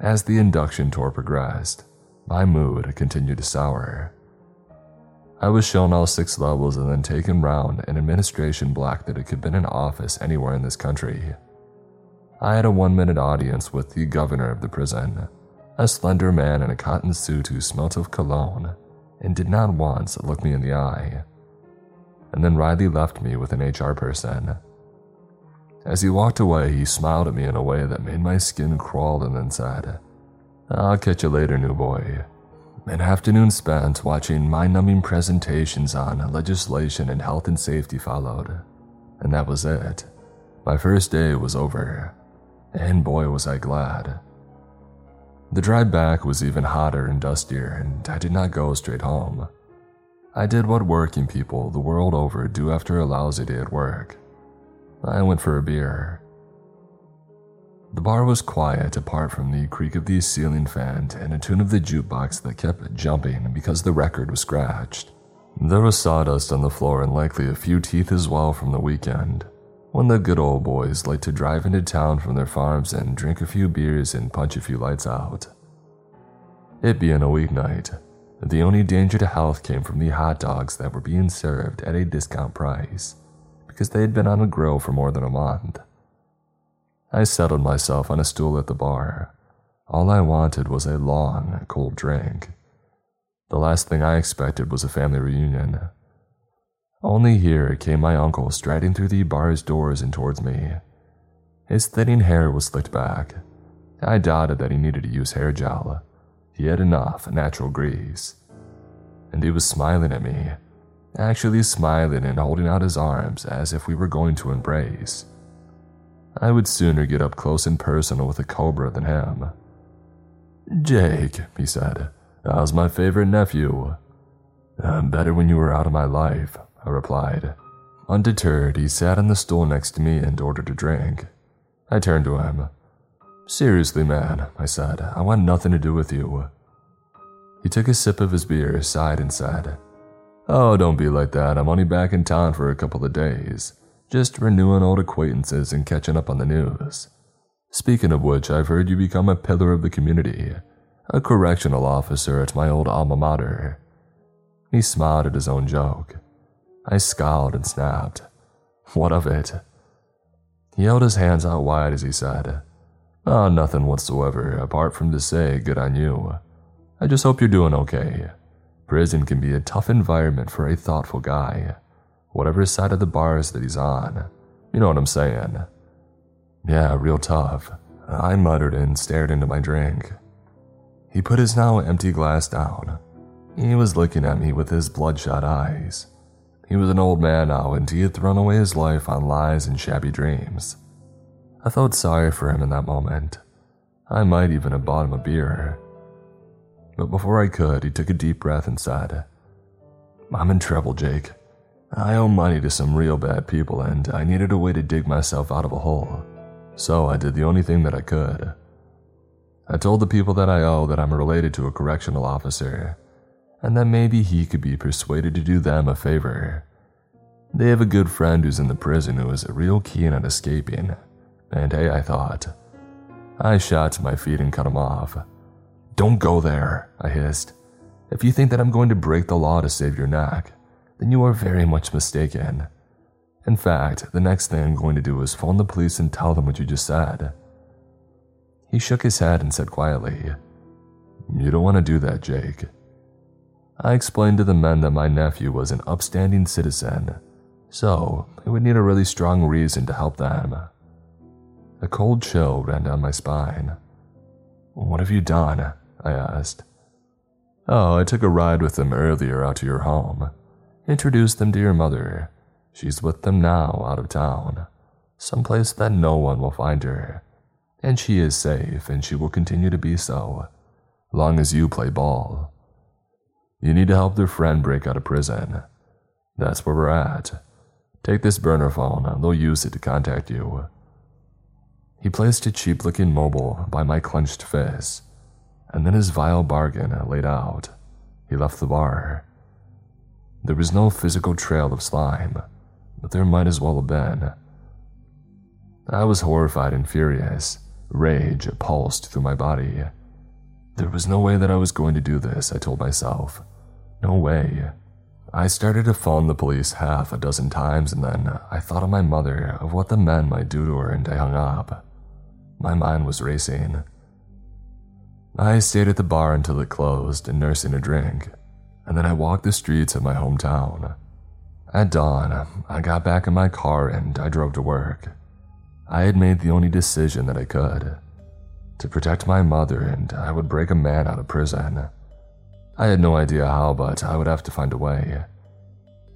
As the induction tour progressed, my mood continued to sour. I was shown all six levels and then taken round an administration block that it could have been an office anywhere in this country. I had a one minute audience with the governor of the prison, a slender man in a cotton suit who smelt of cologne and did not once look me in the eye. And then Riley left me with an HR person. As he walked away, he smiled at me in a way that made my skin crawl and then said, I'll catch you later, new boy. An afternoon spent watching mind numbing presentations on legislation and health and safety followed. And that was it. My first day was over. And boy, was I glad. The drive back was even hotter and dustier, and I did not go straight home. I did what working people the world over do after a lousy day at work. I went for a beer. The bar was quiet apart from the creak of the ceiling fan and a tune of the jukebox that kept jumping because the record was scratched. There was sawdust on the floor and likely a few teeth as well from the weekend, when the good old boys like to drive into town from their farms and drink a few beers and punch a few lights out. It being a weeknight, the only danger to health came from the hot dogs that were being served at a discount price because they had been on a grill for more than a month. I settled myself on a stool at the bar. All I wanted was a long, cold drink. The last thing I expected was a family reunion. Only here came my uncle striding through the bar's doors and towards me. His thinning hair was slicked back. I doubted that he needed to use hair gel. He had enough natural grease. And he was smiling at me, actually smiling and holding out his arms as if we were going to embrace. I would sooner get up close and personal with a cobra than him. Jake, he said, how's my favorite nephew? I'm better when you were out of my life, I replied. Undeterred, he sat on the stool next to me and ordered a drink. I turned to him. Seriously, man, I said, I want nothing to do with you. He took a sip of his beer, sighed, and said, Oh, don't be like that. I'm only back in town for a couple of days. Just renewing old acquaintances and catching up on the news. Speaking of which, I've heard you become a pillar of the community, a correctional officer at my old alma mater. He smiled at his own joke. I scowled and snapped. What of it? He held his hands out wide as he said, Oh, nothing whatsoever, apart from to say good on you. I just hope you're doing okay. Prison can be a tough environment for a thoughtful guy whatever side of the bars that he's on. You know what I'm saying? Yeah, real tough. I muttered and stared into my drink. He put his now empty glass down. He was looking at me with his bloodshot eyes. He was an old man now, and he had thrown away his life on lies and shabby dreams. I felt sorry for him in that moment. I might even have bought him a beer. But before I could, he took a deep breath and said, I'm in trouble, Jake. I owe money to some real bad people, and I needed a way to dig myself out of a hole. So I did the only thing that I could. I told the people that I owe that I'm related to a correctional officer, and that maybe he could be persuaded to do them a favor. They have a good friend who's in the prison who is real keen on escaping, and hey, I thought. I shot to my feet and cut him off. Don't go there, I hissed. If you think that I'm going to break the law to save your neck, then you are very much mistaken. In fact, the next thing I'm going to do is phone the police and tell them what you just said. He shook his head and said quietly, You don't want to do that, Jake. I explained to the men that my nephew was an upstanding citizen, so it would need a really strong reason to help them. A cold chill ran down my spine. What have you done? I asked. Oh, I took a ride with them earlier out to your home. Introduce them to your mother. She's with them now, out of town, someplace that no one will find her. And she is safe, and she will continue to be so, long as you play ball. You need to help their friend break out of prison. That's where we're at. Take this burner phone, they'll use it to contact you. He placed a cheap looking mobile by my clenched fist, and then his vile bargain laid out. He left the bar. There was no physical trail of slime, but there might as well have been. I was horrified and furious. Rage pulsed through my body. There was no way that I was going to do this, I told myself. No way. I started to phone the police half a dozen times and then I thought of my mother, of what the men might do to her, and I hung up. My mind was racing. I stayed at the bar until it closed and nursing a drink, and then I walked the streets of my hometown. At dawn, I got back in my car and I drove to work. I had made the only decision that I could to protect my mother, and I would break a man out of prison. I had no idea how, but I would have to find a way.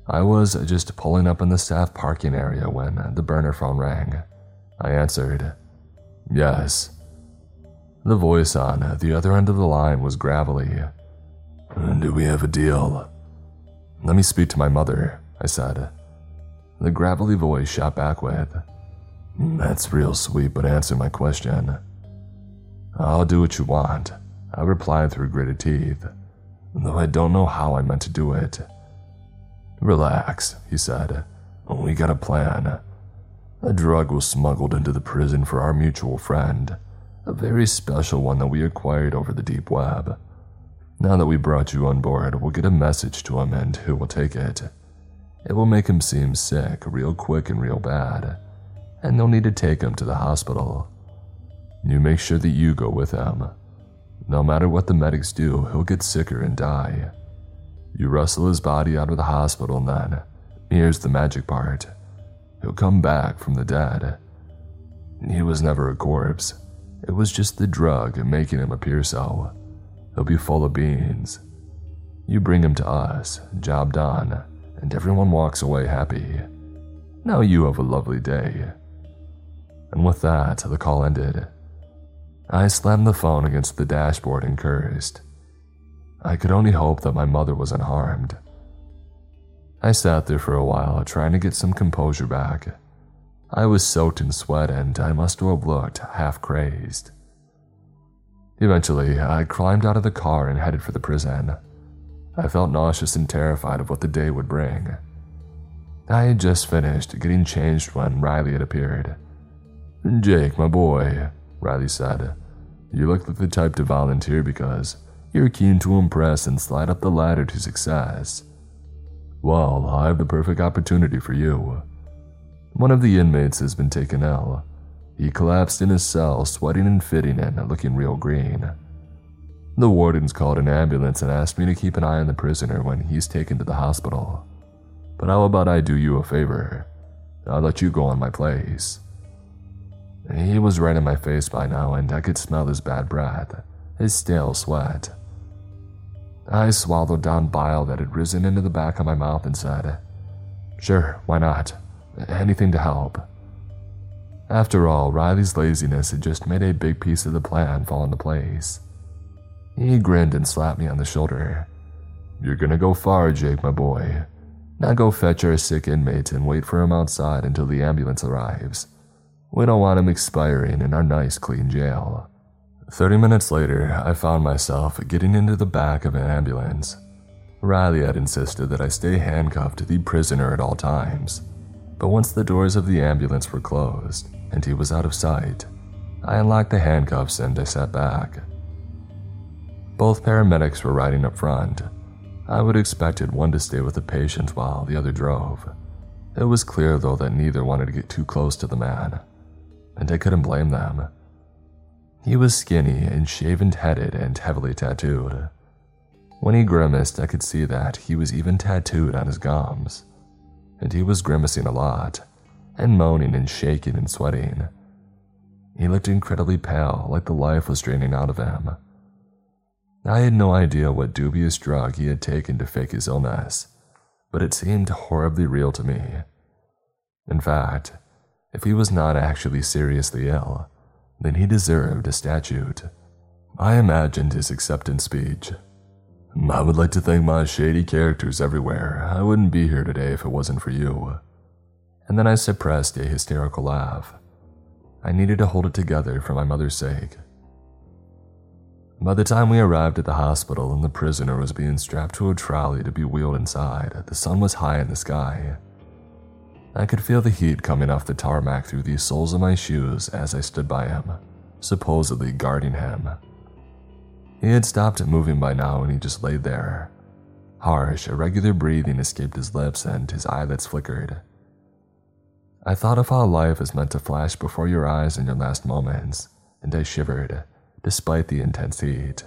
I was just pulling up in the staff parking area when the burner phone rang. I answered, Yes. The voice on the other end of the line was gravelly. Do we have a deal? Let me speak to my mother, I said. The gravelly voice shot back with, That's real sweet, but answer my question. I'll do what you want, I replied through gritted teeth, though I don't know how I meant to do it. Relax, he said. We got a plan. A drug was smuggled into the prison for our mutual friend, a very special one that we acquired over the deep web. Now that we brought you on board, we'll get a message to him and who will take it. It will make him seem sick real quick and real bad, and they'll need to take him to the hospital. You make sure that you go with him. No matter what the medics do, he'll get sicker and die. You wrestle his body out of the hospital, and then, here's the magic part he'll come back from the dead. He was never a corpse, it was just the drug making him appear so. He'll be full of beans. You bring him to us, job done, and everyone walks away happy. Now you have a lovely day. And with that, the call ended. I slammed the phone against the dashboard and cursed. I could only hope that my mother was unharmed. I sat there for a while, trying to get some composure back. I was soaked in sweat and I must have looked half crazed. Eventually, I climbed out of the car and headed for the prison. I felt nauseous and terrified of what the day would bring. I had just finished getting changed when Riley had appeared. Jake, my boy, Riley said. You look like the type to volunteer because you're keen to impress and slide up the ladder to success. Well, I have the perfect opportunity for you. One of the inmates has been taken ill. He collapsed in his cell, sweating and fitting and looking real green. The wardens called an ambulance and asked me to keep an eye on the prisoner when he's taken to the hospital. But how about I do you a favor? I'll let you go on my place. He was right in my face by now, and I could smell his bad breath, his stale sweat. I swallowed down bile that had risen into the back of my mouth and said, Sure, why not? Anything to help. After all, Riley's laziness had just made a big piece of the plan fall into place. He grinned and slapped me on the shoulder. You're gonna go far, Jake, my boy. Now go fetch our sick inmate and wait for him outside until the ambulance arrives. We don't want him expiring in our nice, clean jail. Thirty minutes later, I found myself getting into the back of an ambulance. Riley had insisted that I stay handcuffed to the prisoner at all times. But once the doors of the ambulance were closed and he was out of sight, I unlocked the handcuffs and I sat back. Both paramedics were riding up front. I would expected one to stay with the patient while the other drove. It was clear, though, that neither wanted to get too close to the man and I couldn't blame them. He was skinny and shaven headed and heavily tattooed. When he grimaced, I could see that he was even tattooed on his gums. And he was grimacing a lot, and moaning and shaking and sweating. He looked incredibly pale, like the life was draining out of him. I had no idea what dubious drug he had taken to fake his illness, but it seemed horribly real to me. In fact, if he was not actually seriously ill, then he deserved a statute. I imagined his acceptance speech. I would like to thank my shady characters everywhere. I wouldn't be here today if it wasn't for you. And then I suppressed a hysterical laugh. I needed to hold it together for my mother's sake. By the time we arrived at the hospital and the prisoner was being strapped to a trolley to be wheeled inside, the sun was high in the sky. I could feel the heat coming off the tarmac through the soles of my shoes as I stood by him, supposedly guarding him. He had stopped moving by now and he just lay there. Harsh, irregular breathing escaped his lips and his eyelids flickered. I thought of how life is meant to flash before your eyes in your last moments, and I shivered, despite the intense heat.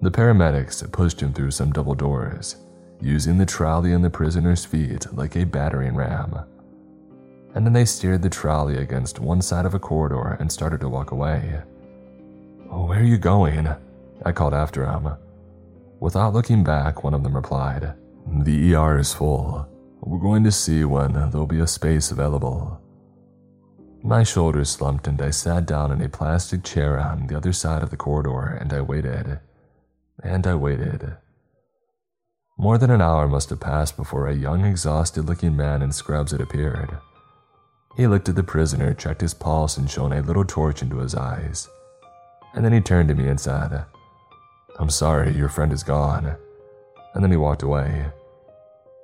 The paramedics pushed him through some double doors, using the trolley and the prisoner's feet like a battering ram. And then they steered the trolley against one side of a corridor and started to walk away. Oh, where are you going? I called after him. Without looking back, one of them replied, The ER is full. We're going to see when there'll be a space available. My shoulders slumped and I sat down in a plastic chair on the other side of the corridor and I waited. And I waited. More than an hour must have passed before a young, exhausted looking man in scrubs had appeared. He looked at the prisoner, checked his pulse, and shone a little torch into his eyes and then he turned to me and said, I'm sorry, your friend is gone. And then he walked away.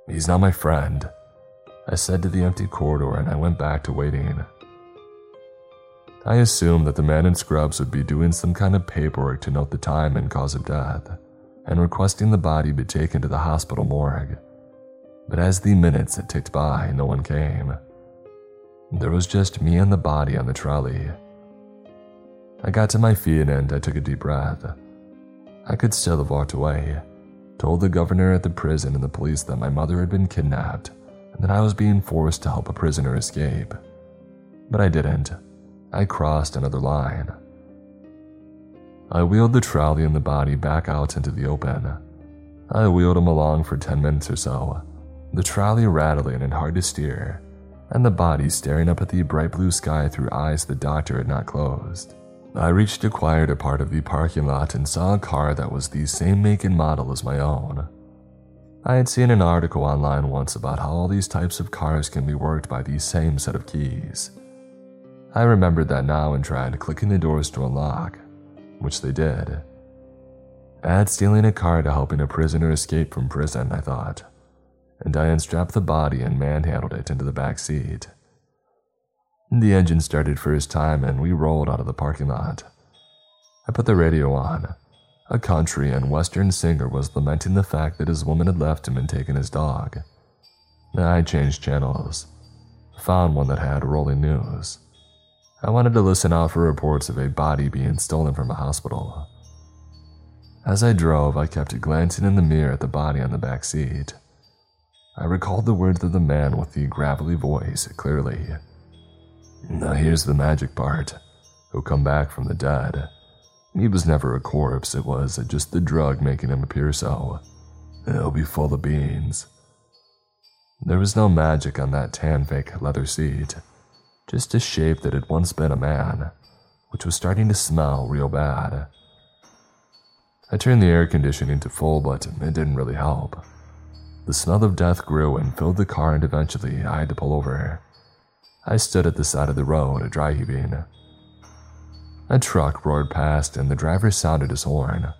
He's not my friend, I said to the empty corridor, and I went back to waiting. I assumed that the man in scrubs would be doing some kind of paperwork to note the time and cause of death, and requesting the body be taken to the hospital morgue. But as the minutes had ticked by, no one came. There was just me and the body on the trolley. I got to my feet and I took a deep breath. I could still have walked away, told the governor at the prison and the police that my mother had been kidnapped and that I was being forced to help a prisoner escape. But I didn't. I crossed another line. I wheeled the trolley and the body back out into the open. I wheeled him along for 10 minutes or so, the trolley rattling and hard to steer, and the body staring up at the bright blue sky through eyes the doctor had not closed. I reached a quieter part of the parking lot and saw a car that was the same make and model as my own. I had seen an article online once about how all these types of cars can be worked by the same set of keys. I remembered that now and tried clicking the doors to unlock, which they did. Add stealing a car to helping a prisoner escape from prison, I thought, and I unstrapped the body and manhandled it into the back seat. The engine started for his time and we rolled out of the parking lot. I put the radio on. A country and western singer was lamenting the fact that his woman had left him and taken his dog. I changed channels, found one that had rolling news. I wanted to listen out for reports of a body being stolen from a hospital. As I drove, I kept glancing in the mirror at the body on the back seat. I recalled the words of the man with the gravelly voice clearly. Now here's the magic part. He'll come back from the dead. He was never a corpse, it was just the drug making him appear so. He'll be full of beans. There was no magic on that tan fake leather seat, just a shape that had once been a man, which was starting to smell real bad. I turned the air conditioning to full, but it didn't really help. The smell of death grew and filled the car, and eventually I had to pull over. I stood at the side of the road, a dry heaving. A truck roared past and the driver sounded his horn.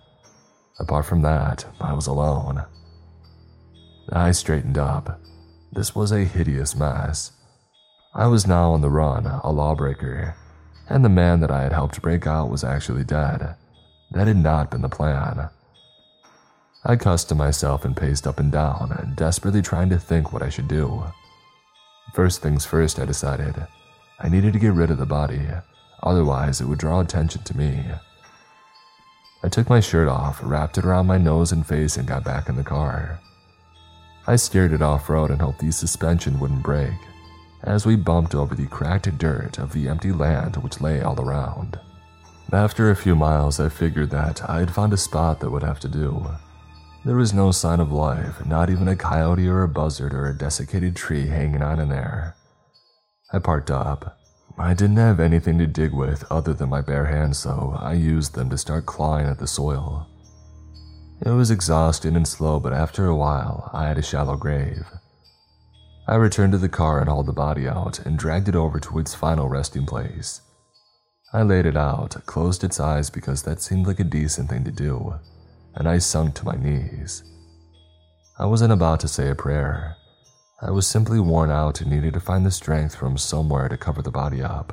Apart from that, I was alone. I straightened up. This was a hideous mess. I was now on the run, a lawbreaker, and the man that I had helped break out was actually dead. That had not been the plan. I cussed to myself and paced up and down, desperately trying to think what I should do. First things first, I decided. I needed to get rid of the body, otherwise, it would draw attention to me. I took my shirt off, wrapped it around my nose and face, and got back in the car. I steered it off road and hoped the suspension wouldn't break as we bumped over the cracked dirt of the empty land which lay all around. After a few miles, I figured that I had found a spot that would have to do. There was no sign of life, not even a coyote or a buzzard or a desiccated tree hanging on in there. I parked up. I didn't have anything to dig with other than my bare hands, so I used them to start clawing at the soil. It was exhausting and slow, but after a while, I had a shallow grave. I returned to the car and hauled the body out and dragged it over to its final resting place. I laid it out, closed its eyes because that seemed like a decent thing to do, and I sunk to my knees. I wasn't about to say a prayer. I was simply worn out and needed to find the strength from somewhere to cover the body up.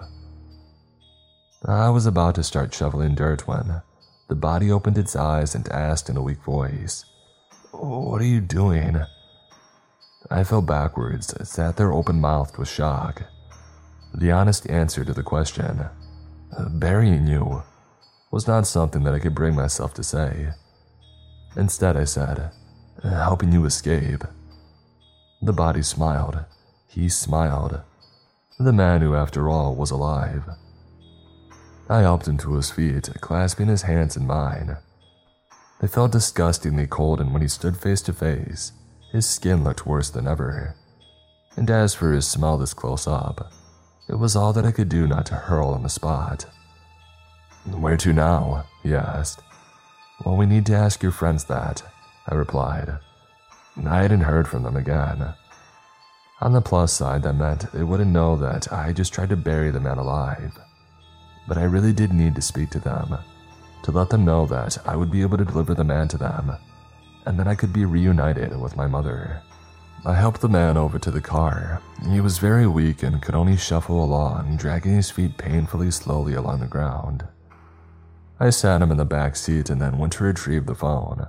I was about to start shoveling dirt when the body opened its eyes and asked in a weak voice, What are you doing? I fell backwards, sat there open mouthed with shock. The honest answer to the question, burying you, was not something that I could bring myself to say. Instead, I said, helping you escape. The body smiled. He smiled. The man who, after all, was alive. I helped him to his feet, clasping his hands in mine. They felt disgustingly cold, and when he stood face to face, his skin looked worse than ever. And as for his smell this close up, it was all that I could do not to hurl on the spot. Where to now? he asked. Well, we need to ask your friends that, I replied. I hadn't heard from them again. On the plus side, that meant they wouldn't know that I just tried to bury the man alive. But I really did need to speak to them, to let them know that I would be able to deliver the man to them, and that I could be reunited with my mother. I helped the man over to the car. He was very weak and could only shuffle along, dragging his feet painfully slowly along the ground. I sat him in the back seat and then went to retrieve the phone.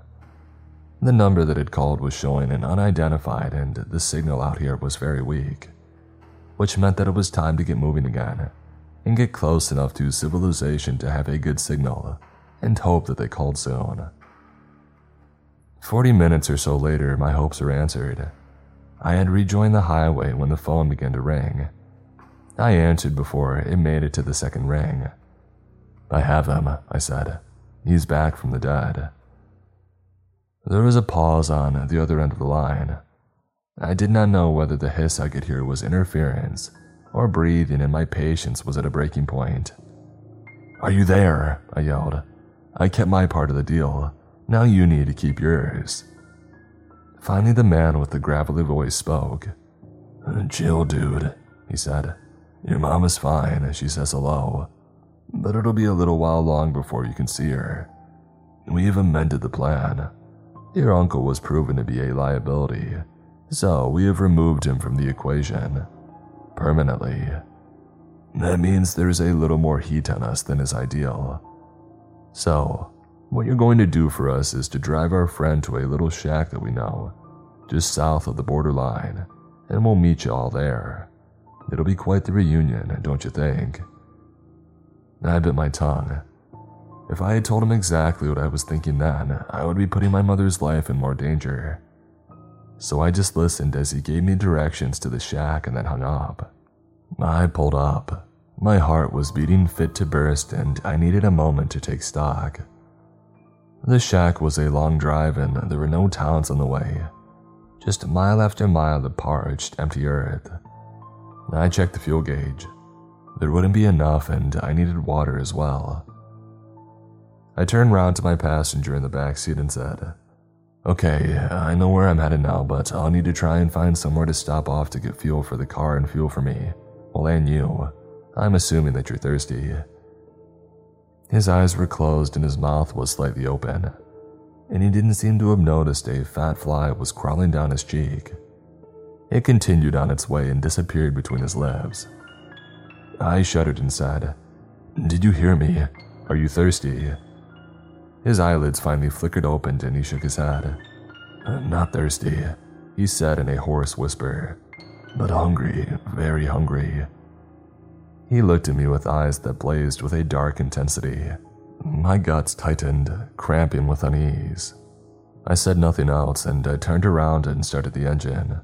The number that had called was showing an unidentified, and the signal out here was very weak, which meant that it was time to get moving again and get close enough to civilization to have a good signal and hope that they called soon. Forty minutes or so later, my hopes were answered. I had rejoined the highway when the phone began to ring. I answered before it made it to the second ring. I have him, I said. He's back from the dead. There was a pause on the other end of the line. I did not know whether the hiss I could hear was interference or breathing, and my patience was at a breaking point. Are you there? I yelled. I kept my part of the deal. Now you need to keep yours. Finally, the man with the gravelly voice spoke. Chill, dude, he said. Your mom is fine, and she says hello. But it'll be a little while long before you can see her. We have amended the plan. Your uncle was proven to be a liability, so we have removed him from the equation. Permanently. That means there's a little more heat on us than is ideal. So, what you're going to do for us is to drive our friend to a little shack that we know, just south of the borderline, and we'll meet you all there. It'll be quite the reunion, don't you think? I bit my tongue. If I had told him exactly what I was thinking then, I would be putting my mother's life in more danger. So I just listened as he gave me directions to the shack and then hung up. I pulled up. My heart was beating fit to burst, and I needed a moment to take stock. The shack was a long drive, and there were no towns on the way. Just mile after mile of parched, empty earth. I checked the fuel gauge. There wouldn't be enough, and I needed water as well. I turned round to my passenger in the back seat and said, Okay, I know where I'm headed now, but I'll need to try and find somewhere to stop off to get fuel for the car and fuel for me. Well, and you. I'm assuming that you're thirsty. His eyes were closed and his mouth was slightly open, and he didn't seem to have noticed a fat fly was crawling down his cheek. It continued on its way and disappeared between his lips. I shuddered and said, Did you hear me? Are you thirsty? His eyelids finally flickered open and he shook his head. Not thirsty, he said in a hoarse whisper, but hungry, very hungry. He looked at me with eyes that blazed with a dark intensity. My guts tightened, cramping with unease. I said nothing else and I turned around and started the engine.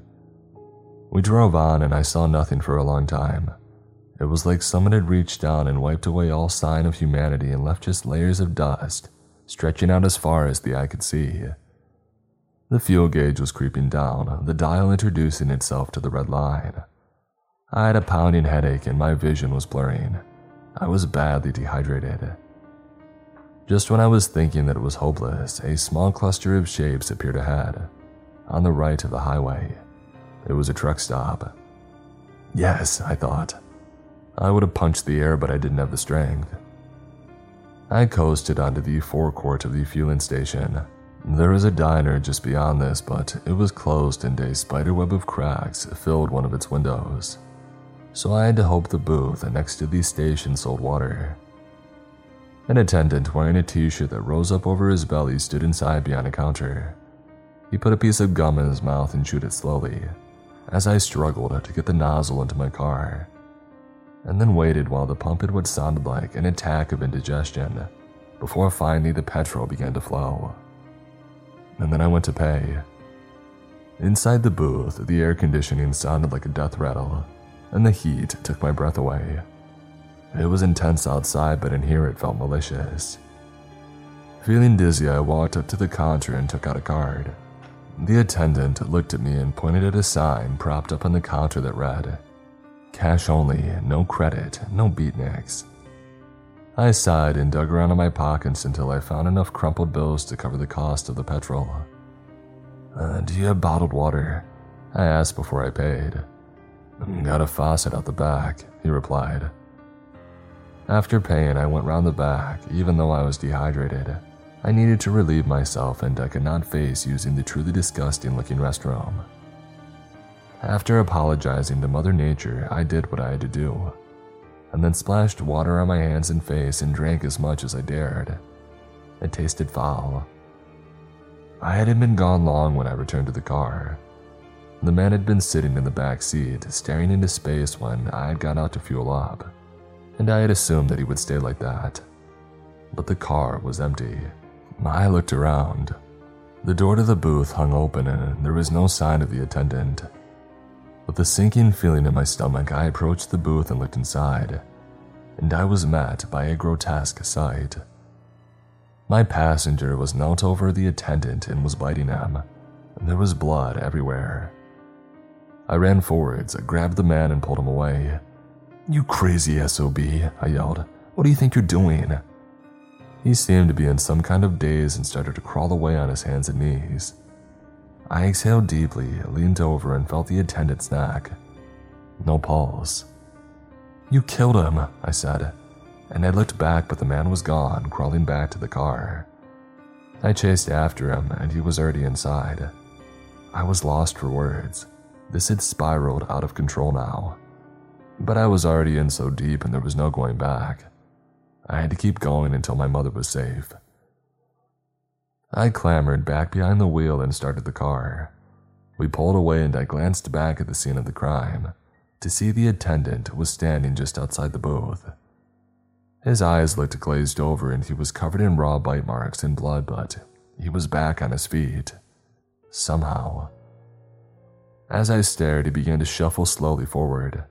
We drove on and I saw nothing for a long time. It was like someone had reached down and wiped away all sign of humanity and left just layers of dust, stretching out as far as the eye could see. The fuel gauge was creeping down, the dial introducing itself to the red line. I had a pounding headache and my vision was blurring. I was badly dehydrated. Just when I was thinking that it was hopeless, a small cluster of shapes appeared ahead, on the right of the highway. It was a truck stop. Yes, I thought. I would have punched the air, but I didn't have the strength. I coasted onto the forecourt of the fueling station. There was a diner just beyond this, but it was closed and a spiderweb of cracks filled one of its windows. So I had to hope the booth next to the station sold water. An attendant wearing a t shirt that rose up over his belly stood inside behind a counter. He put a piece of gum in his mouth and chewed it slowly, as I struggled to get the nozzle into my car, and then waited while the pump had what sounded like an attack of indigestion before finally the petrol began to flow. And then I went to pay. Inside the booth, the air conditioning sounded like a death rattle, and the heat took my breath away. It was intense outside, but in here it felt malicious. Feeling dizzy, I walked up to the counter and took out a card. The attendant looked at me and pointed at a sign propped up on the counter that read, Cash only, no credit, no beatniks. I sighed and dug around in my pockets until I found enough crumpled bills to cover the cost of the petrol. Uh, do you have bottled water? I asked before I paid. Got a faucet out the back, he replied. After paying, I went round the back, even though I was dehydrated. I needed to relieve myself, and I could not face using the truly disgusting looking restroom. After apologizing to Mother Nature, I did what I had to do, and then splashed water on my hands and face and drank as much as I dared. It tasted foul. I hadn't been gone long when I returned to the car. The man had been sitting in the back seat, staring into space when I had got out to fuel up and I had assumed that he would stay like that. But the car was empty. I looked around. The door to the booth hung open and there was no sign of the attendant. With a sinking feeling in my stomach, I approached the booth and looked inside, and I was met by a grotesque sight. My passenger was knelt over the attendant and was biting him, there was blood everywhere. I ran forwards, grabbed the man, and pulled him away. You crazy SOB, I yelled. What do you think you're doing? He seemed to be in some kind of daze and started to crawl away on his hands and knees. I exhaled deeply, leaned over, and felt the attendant's neck. No pulse. You killed him, I said, and I looked back, but the man was gone, crawling back to the car. I chased after him, and he was already inside. I was lost for words. This had spiraled out of control now. But I was already in so deep and there was no going back. I had to keep going until my mother was safe. I clambered back behind the wheel and started the car. We pulled away and I glanced back at the scene of the crime to see the attendant was standing just outside the booth. His eyes looked glazed over and he was covered in raw bite marks and blood, but he was back on his feet. Somehow. As I stared, he began to shuffle slowly forward.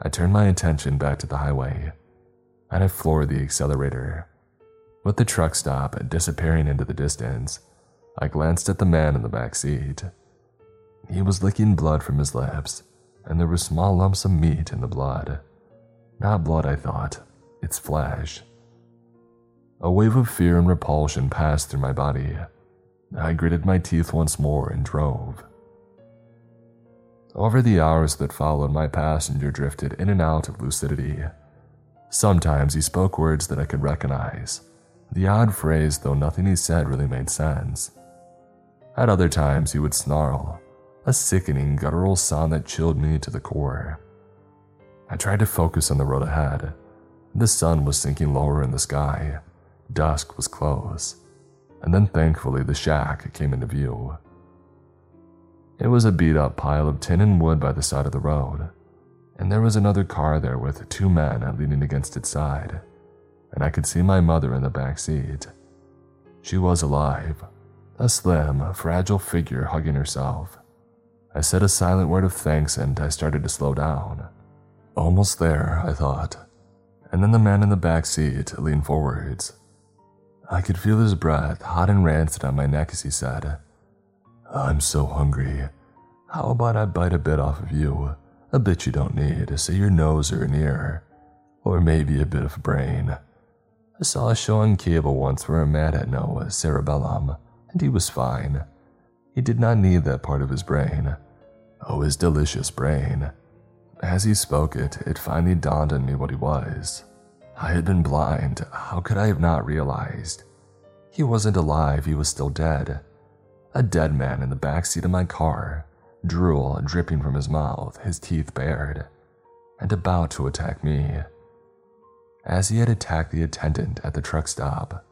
I turned my attention back to the highway, and I floored the accelerator. With the truck stop disappearing into the distance, I glanced at the man in the back seat. He was licking blood from his lips, and there were small lumps of meat in the blood. Not blood, I thought, it's flesh. A wave of fear and repulsion passed through my body. I gritted my teeth once more and drove. Over the hours that followed, my passenger drifted in and out of lucidity. Sometimes he spoke words that I could recognize, the odd phrase, though nothing he said really made sense. At other times, he would snarl, a sickening, guttural sound that chilled me to the core. I tried to focus on the road ahead. The sun was sinking lower in the sky. Dusk was close. And then thankfully, the shack came into view. It was a beat up pile of tin and wood by the side of the road, and there was another car there with two men leaning against its side, and I could see my mother in the back seat. She was alive, a slim, fragile figure hugging herself. I said a silent word of thanks and I started to slow down. Almost there, I thought, and then the man in the back seat leaned forwards. I could feel his breath, hot and rancid, on my neck as he said, I'm so hungry. How about I bite a bit off of you? A bit you don't need, say your nose or an ear. Or maybe a bit of brain. I saw a show on cable once where a man had no cerebellum, and he was fine. He did not need that part of his brain. Oh, his delicious brain. As he spoke it, it finally dawned on me what he was. I had been blind. How could I have not realized? He wasn't alive, he was still dead. A dead man in the back seat of my car, drool dripping from his mouth, his teeth bared, and about to attack me. As he had attacked the attendant at the truck stop.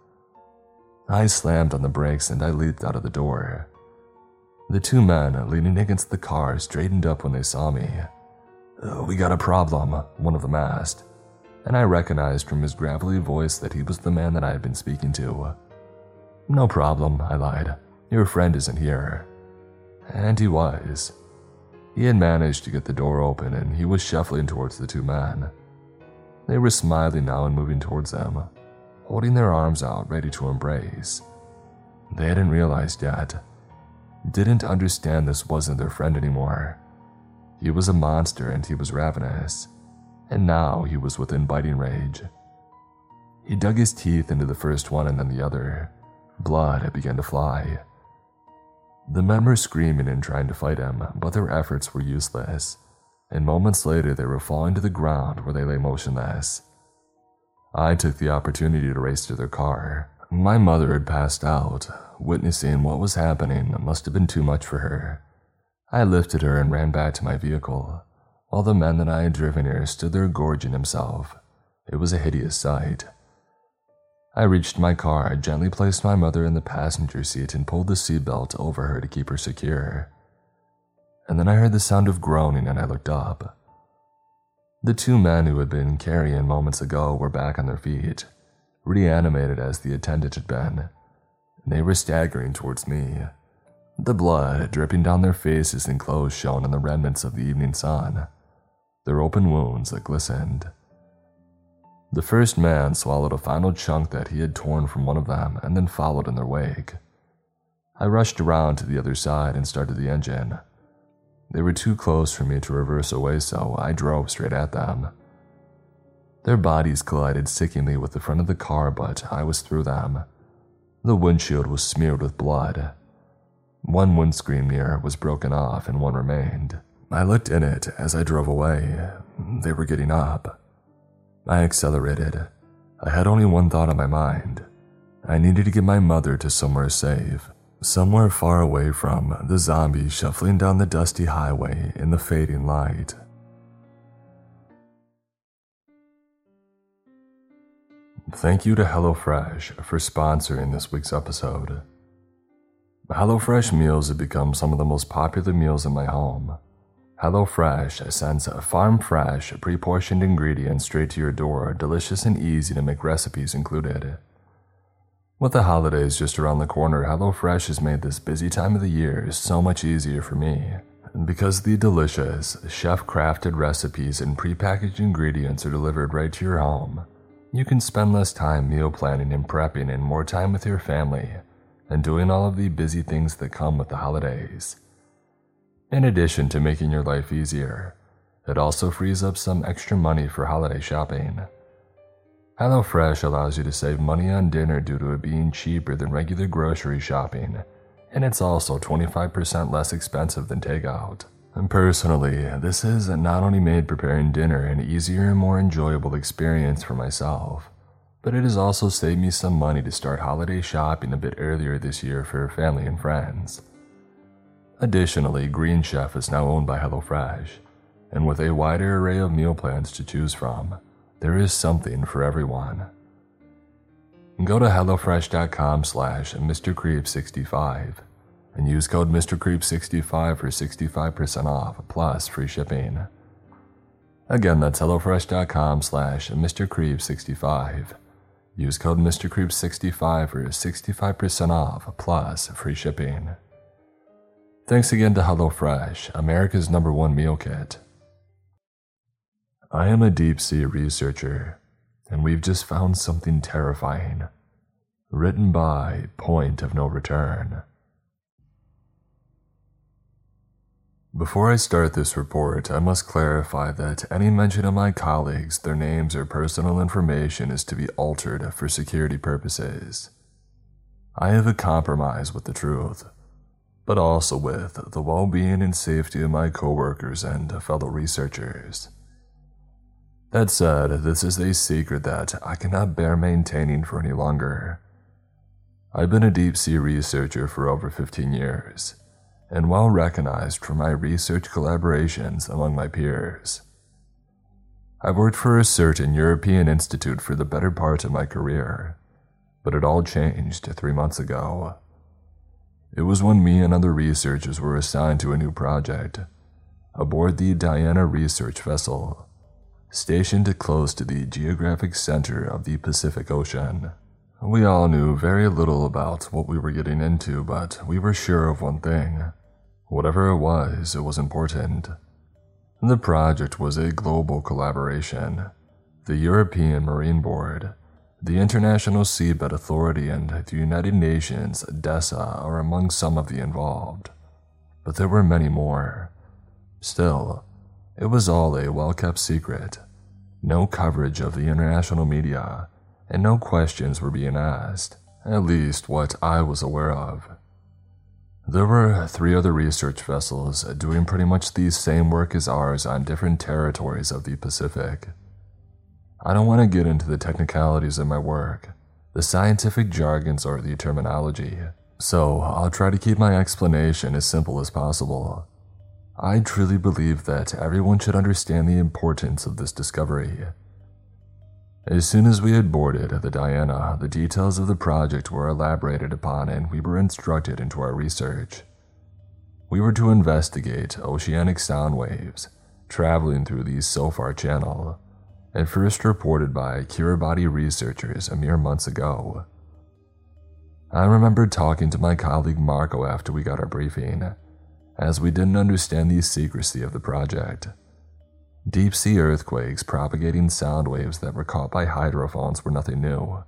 I slammed on the brakes and I leaped out of the door. The two men leaning against the car straightened up when they saw me. We got a problem, one of them asked, and I recognized from his gravelly voice that he was the man that I had been speaking to. No problem, I lied. Your friend isn't here. And he was. He had managed to get the door open and he was shuffling towards the two men. They were smiling now and moving towards them, holding their arms out ready to embrace. They hadn't realized yet, didn't understand this wasn't their friend anymore. He was a monster and he was ravenous, and now he was within biting rage. He dug his teeth into the first one and then the other, Blood began to fly. The men were screaming and trying to fight him, but their efforts were useless, and moments later they were falling to the ground where they lay motionless. I took the opportunity to race to their car. My mother had passed out. Witnessing what was happening must have been too much for her. I lifted her and ran back to my vehicle, while the man that I had driven here stood there gorging himself. It was a hideous sight. I reached my car, I gently placed my mother in the passenger seat, and pulled the seatbelt over her to keep her secure. And then I heard the sound of groaning and I looked up. The two men who had been carrying moments ago were back on their feet, reanimated as the attendant had been. And they were staggering towards me, the blood dripping down their faces and clothes shone in the remnants of the evening sun. Their open wounds glistened. The first man swallowed a final chunk that he had torn from one of them and then followed in their wake. I rushed around to the other side and started the engine. They were too close for me to reverse away, so I drove straight at them. Their bodies collided sickeningly with the front of the car, but I was through them. The windshield was smeared with blood. One windscreen mirror was broken off and one remained. I looked in it as I drove away. They were getting up. I accelerated. I had only one thought on my mind. I needed to get my mother to somewhere safe, somewhere far away from the zombies shuffling down the dusty highway in the fading light. Thank you to HelloFresh for sponsoring this week's episode. HelloFresh meals have become some of the most popular meals in my home. HelloFresh sends farm fresh, pre portioned ingredients straight to your door, delicious and easy to make recipes included. With the holidays just around the corner, HelloFresh has made this busy time of the year so much easier for me. Because the delicious, chef crafted recipes and prepackaged ingredients are delivered right to your home, you can spend less time meal planning and prepping and more time with your family and doing all of the busy things that come with the holidays. In addition to making your life easier, it also frees up some extra money for holiday shopping. HelloFresh allows you to save money on dinner due to it being cheaper than regular grocery shopping, and it's also 25% less expensive than takeout. And personally, this has not only made preparing dinner an easier and more enjoyable experience for myself, but it has also saved me some money to start holiday shopping a bit earlier this year for family and friends. Additionally, Green Chef is now owned by HelloFresh, and with a wider array of meal plans to choose from, there is something for everyone. Go to HelloFresh.com slash MrCreeps65 and use code MrCreeps65 for 65% off plus free shipping. Again, that's HelloFresh.com slash MrCreeps65. Use code MrCreeps65 for 65% off plus free shipping. Thanks again to HelloFresh, America's number one meal kit. I am a deep sea researcher, and we've just found something terrifying. Written by Point of No Return. Before I start this report, I must clarify that any mention of my colleagues, their names, or personal information is to be altered for security purposes. I have a compromise with the truth. But also with the well being and safety of my coworkers and fellow researchers. That said, this is a secret that I cannot bear maintaining for any longer. I've been a deep sea researcher for over 15 years, and well recognized for my research collaborations among my peers. I've worked for a certain European institute for the better part of my career, but it all changed three months ago. It was when me and other researchers were assigned to a new project aboard the Diana research vessel, stationed close to the geographic center of the Pacific Ocean. We all knew very little about what we were getting into, but we were sure of one thing. Whatever it was, it was important. The project was a global collaboration. The European Marine Board, the International Seabed Authority, and the United Nations DESA are among some of the involved. But there were many more. Still, it was all a well kept secret. No coverage of the international media, and no questions were being asked, at least what I was aware of. There were three other research vessels doing pretty much the same work as ours on different territories of the Pacific. I don't want to get into the technicalities of my work, the scientific jargons, or the terminology, so I'll try to keep my explanation as simple as possible. I truly believe that everyone should understand the importance of this discovery as soon as we had boarded the Diana, the details of the project were elaborated upon and we were instructed into our research. We were to investigate oceanic sound waves traveling through the SOFAR channel, and first reported by Kiribati researchers a mere months ago. I remember talking to my colleague Marco after we got our briefing, as we didn't understand the secrecy of the project. Deep sea earthquakes propagating sound waves that were caught by hydrophones were nothing new.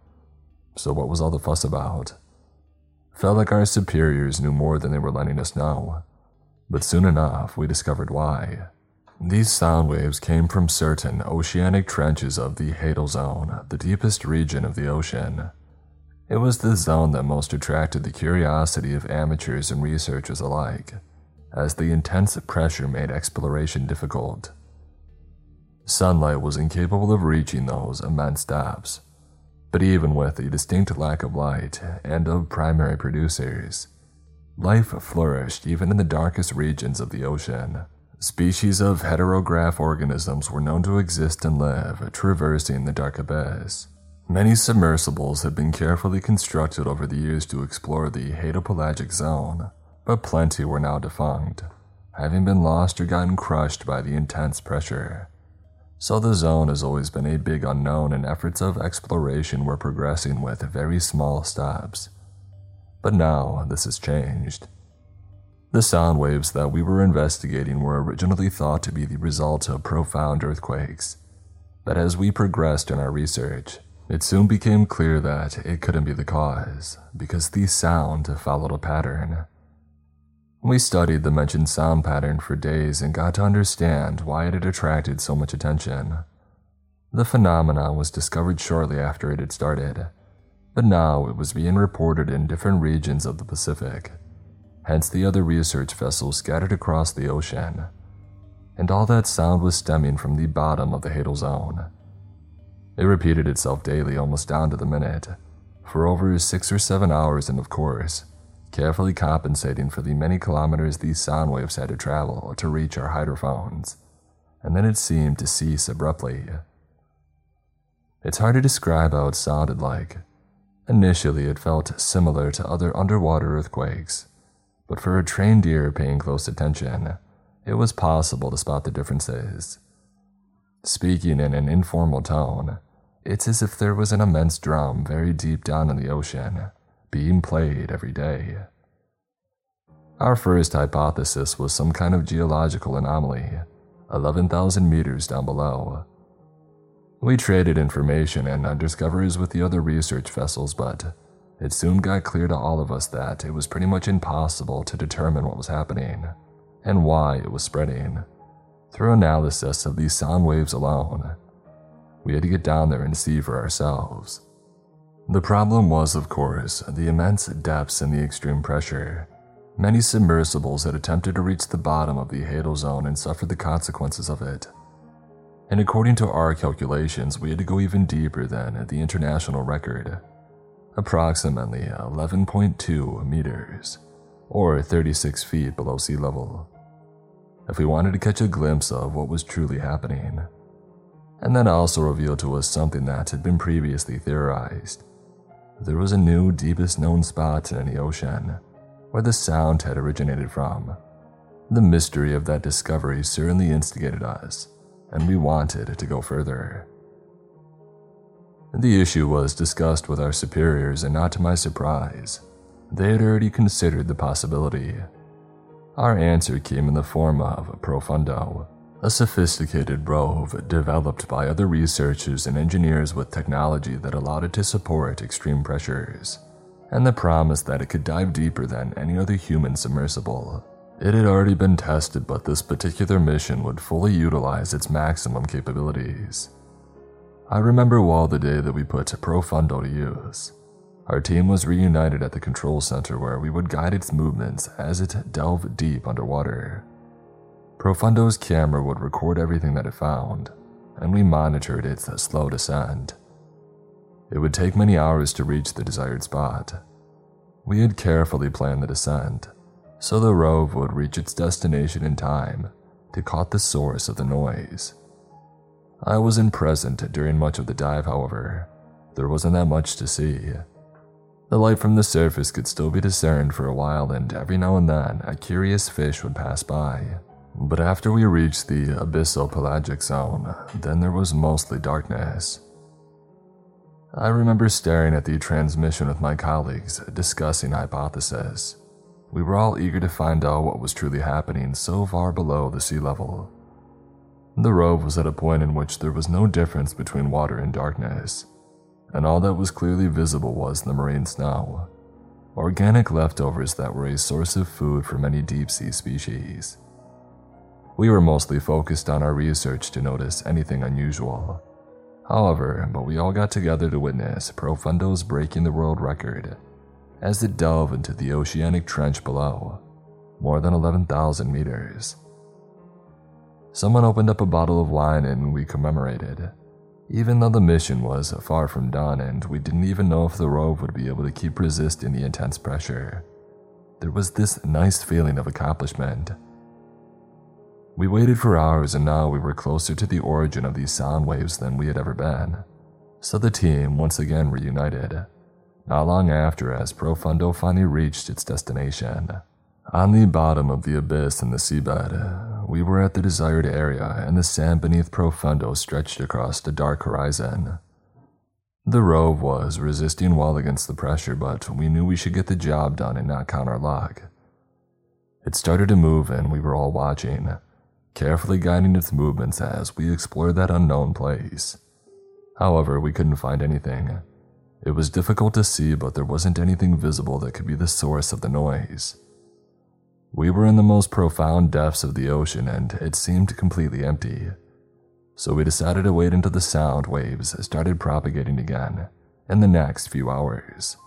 So, what was all the fuss about? Felt like our superiors knew more than they were letting us know. But soon enough, we discovered why. These sound waves came from certain oceanic trenches of the Hadal Zone, the deepest region of the ocean. It was the zone that most attracted the curiosity of amateurs and researchers alike, as the intense pressure made exploration difficult. Sunlight was incapable of reaching those immense depths. But even with a distinct lack of light and of primary producers, life flourished even in the darkest regions of the ocean. Species of heterotroph organisms were known to exist and live, traversing the dark abyss. Many submersibles had been carefully constructed over the years to explore the hadopelagic zone, but plenty were now defunct, having been lost or gotten crushed by the intense pressure. So the zone has always been a big unknown, and efforts of exploration were progressing with very small steps. But now this has changed. The sound waves that we were investigating were originally thought to be the result of profound earthquakes. But as we progressed in our research, it soon became clear that it couldn't be the cause, because the sound followed a pattern. We studied the mentioned sound pattern for days and got to understand why it had attracted so much attention. The phenomenon was discovered shortly after it had started, but now it was being reported in different regions of the Pacific, hence the other research vessels scattered across the ocean. And all that sound was stemming from the bottom of the Hadal Zone. It repeated itself daily, almost down to the minute, for over six or seven hours, and of course, carefully compensating for the many kilometers these sound waves had to travel to reach our hydrophones, and then it seemed to cease abruptly. It's hard to describe how it sounded like. Initially, it felt similar to other underwater earthquakes, but for a trained ear paying close attention, it was possible to spot the differences. Speaking in an informal tone, it's as if there was an immense drum very deep down in the ocean being played every day. Our first hypothesis was some kind of geological anomaly, 11,000 meters down below. We traded information and discoveries with the other research vessels, but it soon got clear to all of us that it was pretty much impossible to determine what was happening and why it was spreading through analysis of these sound waves alone. We had to get down there and see for ourselves. The problem was, of course, the immense depths and the extreme pressure. Many submersibles had attempted to reach the bottom of the Hadal Zone and suffered the consequences of it. And according to our calculations, we had to go even deeper than the international record, approximately uh, 11.2 meters, or 36 feet below sea level, if we wanted to catch a glimpse of what was truly happening. And that also revealed to us something that had been previously theorized. There was a new, deepest known spot in any ocean where the sound had originated from. The mystery of that discovery certainly instigated us, and we wanted to go further. The issue was discussed with our superiors, and not to my surprise, they had already considered the possibility. Our answer came in the form of a Profundo, a sophisticated rove developed by other researchers and engineers with technology that allowed it to support extreme pressures, and the promise that it could dive deeper than any other human submersible. It had already been tested, but this particular mission would fully utilize its maximum capabilities. I remember well the day that we put Profundo to use. Our team was reunited at the control center where we would guide its movements as it delved deep underwater. Profundo's camera would record everything that it found, and we monitored its slow descent. It would take many hours to reach the desired spot. We had carefully planned the descent, so the rove would reach its destination in time to caught the source of the noise. I wasn't present during much of the dive, however. There wasn't that much to see. The light from the surface could still be discerned for a while, and every now and then a curious fish would pass by. But after we reached the abyssal pelagic zone, then there was mostly darkness. I remember staring at the transmission with my colleagues, discussing hypotheses. We were all eager to find out what was truly happening so far below the sea level. The rove was at a point in which there was no difference between water and darkness, and all that was clearly visible was the marine snow, organic leftovers that were a source of food for many deep sea species. We were mostly focused on our research to notice anything unusual. However, but we all got together to witness Profundo's breaking the world record as it dove into the oceanic trench below, more than 11,000 meters. Someone opened up a bottle of wine and we commemorated, even though the mission was far from done and we didn't even know if the rove would be able to keep resisting the intense pressure. There was this nice feeling of accomplishment we waited for hours and now we were closer to the origin of these sound waves than we had ever been. So the team once again reunited, not long after as Profundo finally reached its destination. On the bottom of the abyss in the seabed, we were at the desired area and the sand beneath Profundo stretched across the dark horizon. The rove was resisting well against the pressure, but we knew we should get the job done and not count our luck. It started to move and we were all watching carefully guiding its movements as we explored that unknown place. However, we couldn't find anything. It was difficult to see, but there wasn't anything visible that could be the source of the noise. We were in the most profound depths of the ocean and it seemed completely empty. So we decided to wait until the sound waves started propagating again in the next few hours.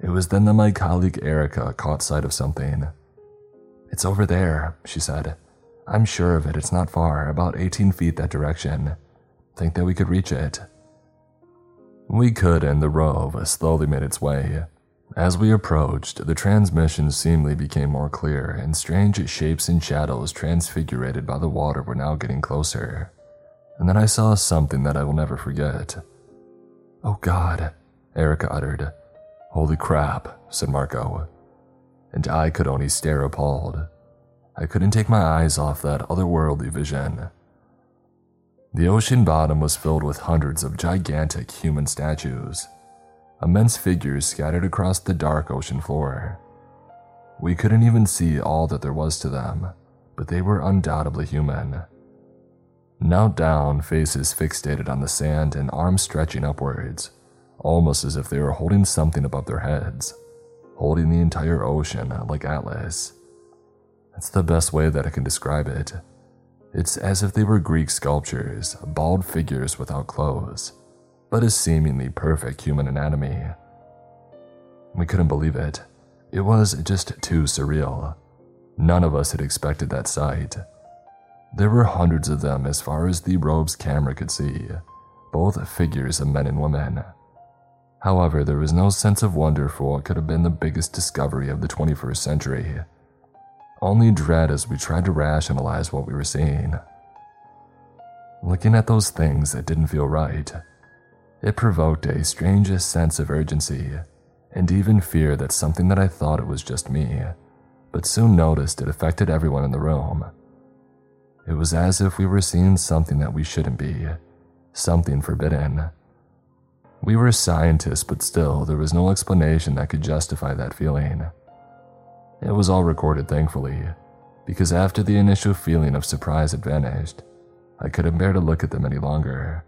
It was then that my colleague Erica caught sight of something. It's over there, she said. I'm sure of it, it's not far, about 18 feet that direction. Think that we could reach it? We could, and the rove slowly made its way. As we approached, the transmission seemingly became more clear, and strange shapes and shadows transfigurated by the water were now getting closer. And then I saw something that I will never forget. Oh God, Erica uttered. Holy crap, said Marco. And I could only stare appalled. I couldn't take my eyes off that otherworldly vision. The ocean bottom was filled with hundreds of gigantic human statues, immense figures scattered across the dark ocean floor. We couldn't even see all that there was to them, but they were undoubtedly human. Knelt down, faces fixated on the sand and arms stretching upwards, almost as if they were holding something above their heads, holding the entire ocean like Atlas. That's the best way that I can describe it. It's as if they were Greek sculptures, bald figures without clothes, but a seemingly perfect human anatomy. We couldn't believe it. It was just too surreal. None of us had expected that sight. There were hundreds of them as far as the robe's camera could see, both figures of men and women. However, there was no sense of wonder for what could have been the biggest discovery of the 21st century. Only dread as we tried to rationalize what we were seeing. Looking at those things that didn't feel right, it provoked a strangest sense of urgency and even fear that something that I thought it was just me, but soon noticed it affected everyone in the room. It was as if we were seeing something that we shouldn't be, something forbidden. We were scientists, but still, there was no explanation that could justify that feeling. It was all recorded, thankfully, because after the initial feeling of surprise had vanished, I couldn't bear to look at them any longer.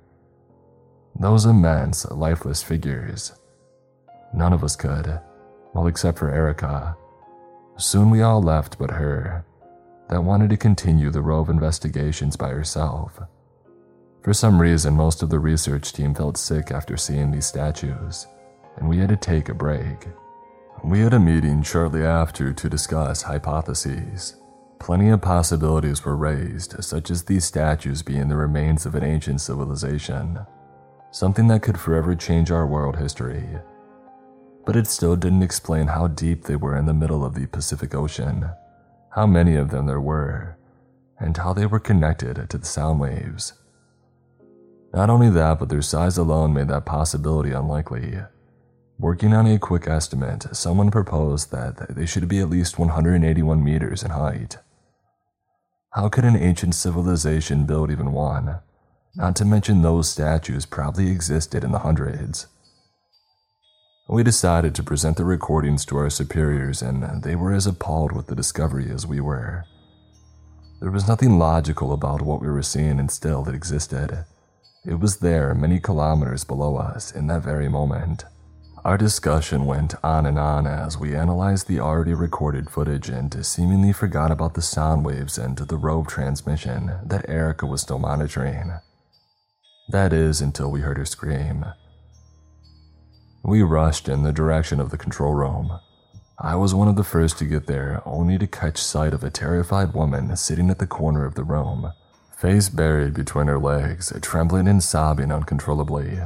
Those immense, lifeless figures. None of us could, well, except for Erica. Soon we all left but her, that wanted to continue the row of investigations by herself. For some reason, most of the research team felt sick after seeing these statues, and we had to take a break. We had a meeting shortly after to discuss hypotheses. Plenty of possibilities were raised, such as these statues being the remains of an ancient civilization, something that could forever change our world history. But it still didn't explain how deep they were in the middle of the Pacific Ocean, how many of them there were, and how they were connected to the sound waves. Not only that, but their size alone made that possibility unlikely. Working on a quick estimate, someone proposed that they should be at least 181 meters in height. How could an ancient civilization build even one? Not to mention those statues probably existed in the hundreds. We decided to present the recordings to our superiors, and they were as appalled with the discovery as we were. There was nothing logical about what we were seeing, and still it existed. It was there, many kilometers below us, in that very moment. Our discussion went on and on as we analyzed the already recorded footage and seemingly forgot about the sound waves and the ROV transmission that Erica was still monitoring. That is, until we heard her scream. We rushed in the direction of the control room. I was one of the first to get there, only to catch sight of a terrified woman sitting at the corner of the room, face buried between her legs, trembling and sobbing uncontrollably.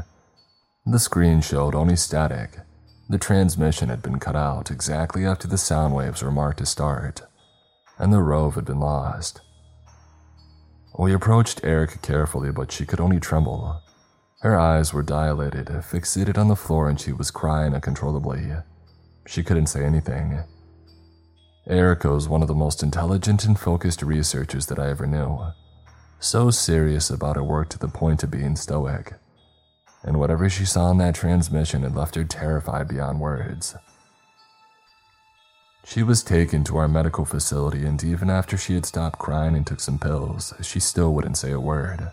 The screen showed only static. The transmission had been cut out exactly after the sound waves were marked to start, and the ROV had been lost. We approached Erica carefully, but she could only tremble. Her eyes were dilated, fixated on the floor, and she was crying uncontrollably. She couldn't say anything. Erica was one of the most intelligent and focused researchers that I ever knew. So serious about her work to the point of being stoic. And whatever she saw in that transmission had left her terrified beyond words. She was taken to our medical facility, and even after she had stopped crying and took some pills, she still wouldn't say a word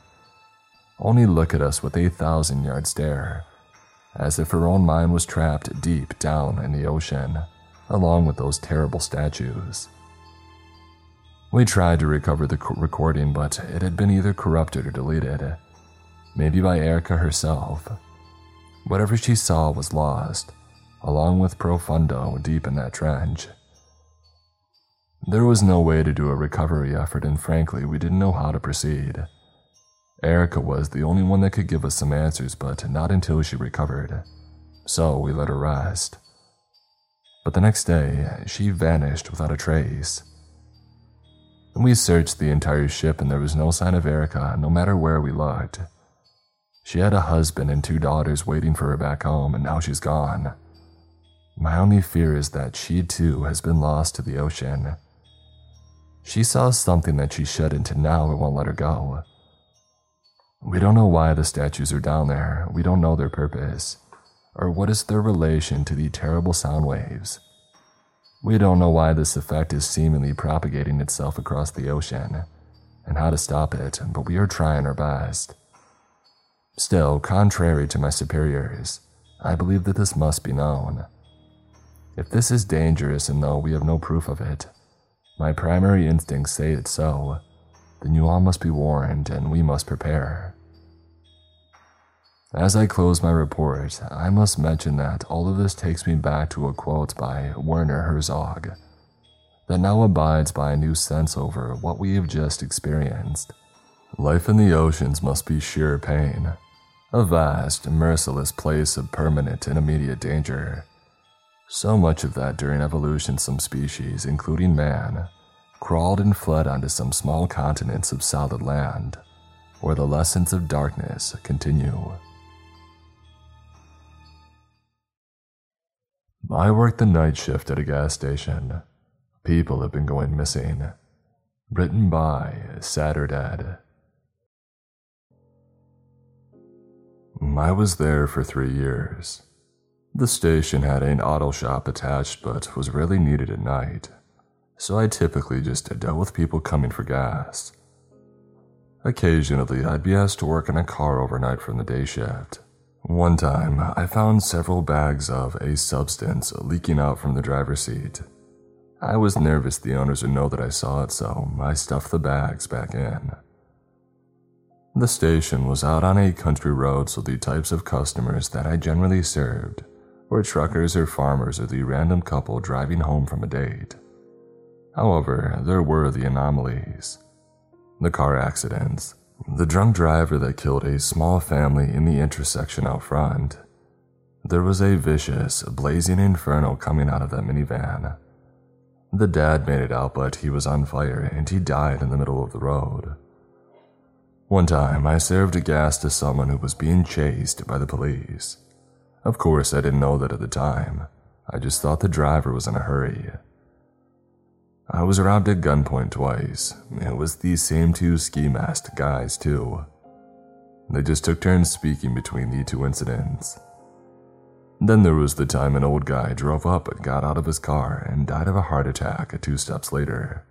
only look at us with a thousand yard stare, as if her own mind was trapped deep down in the ocean, along with those terrible statues. We tried to recover the recording, but it had been either corrupted or deleted, maybe by Erica herself. Whatever she saw was lost, along with Profundo deep in that trench. There was no way to do a recovery effort, and frankly, we didn't know how to proceed. Erica was the only one that could give us some answers, but not until she recovered. So we let her rest. But the next day, she vanished without a trace. We searched the entire ship and there was no sign of Erica, no matter where we looked. She had a husband and two daughters waiting for her back home, and now she's gone. My only fear is that she too has been lost to the ocean. She saw something that she shouldn't, and now it won't let her go. We don't know why the statues are down there. We don't know their purpose. Or what is their relation to the terrible sound waves. We don't know why this effect is seemingly propagating itself across the ocean and how to stop it, but we are trying our best. Still, contrary to my superiors, I believe that this must be known. If this is dangerous and though we have no proof of it, my primary instincts say it's so, then you all must be warned and we must prepare. As I close my report, I must mention that all of this takes me back to a quote by Werner Herzog that now abides by a new sense over what we have just experienced. Life in the oceans must be sheer pain, a vast, merciless place of permanent and immediate danger. So much of that during evolution, some species, including man, crawled and fled onto some small continents of solid land, where the lessons of darkness continue. I worked the night shift at a gas station. People have been going missing. Written by Satterdad. I was there for three years. The station had an auto shop attached but was rarely needed at night, so I typically just dealt with people coming for gas. Occasionally, I'd be asked to work in a car overnight from the day shift. One time, I found several bags of a substance leaking out from the driver's seat. I was nervous the owners would know that I saw it, so I stuffed the bags back in. The station was out on a country road, so the types of customers that I generally served were truckers or farmers or the random couple driving home from a date. However, there were the anomalies the car accidents, the drunk driver that killed a small family in the intersection out front. There was a vicious, blazing inferno coming out of that minivan. The dad made it out, but he was on fire and he died in the middle of the road. One time, I served a gas to someone who was being chased by the police. Of course, I didn't know that at the time. I just thought the driver was in a hurry. I was robbed at gunpoint twice. It was these same two ski masked guys, too. They just took turns speaking between the two incidents. Then there was the time an old guy drove up and got out of his car and died of a heart attack two steps later.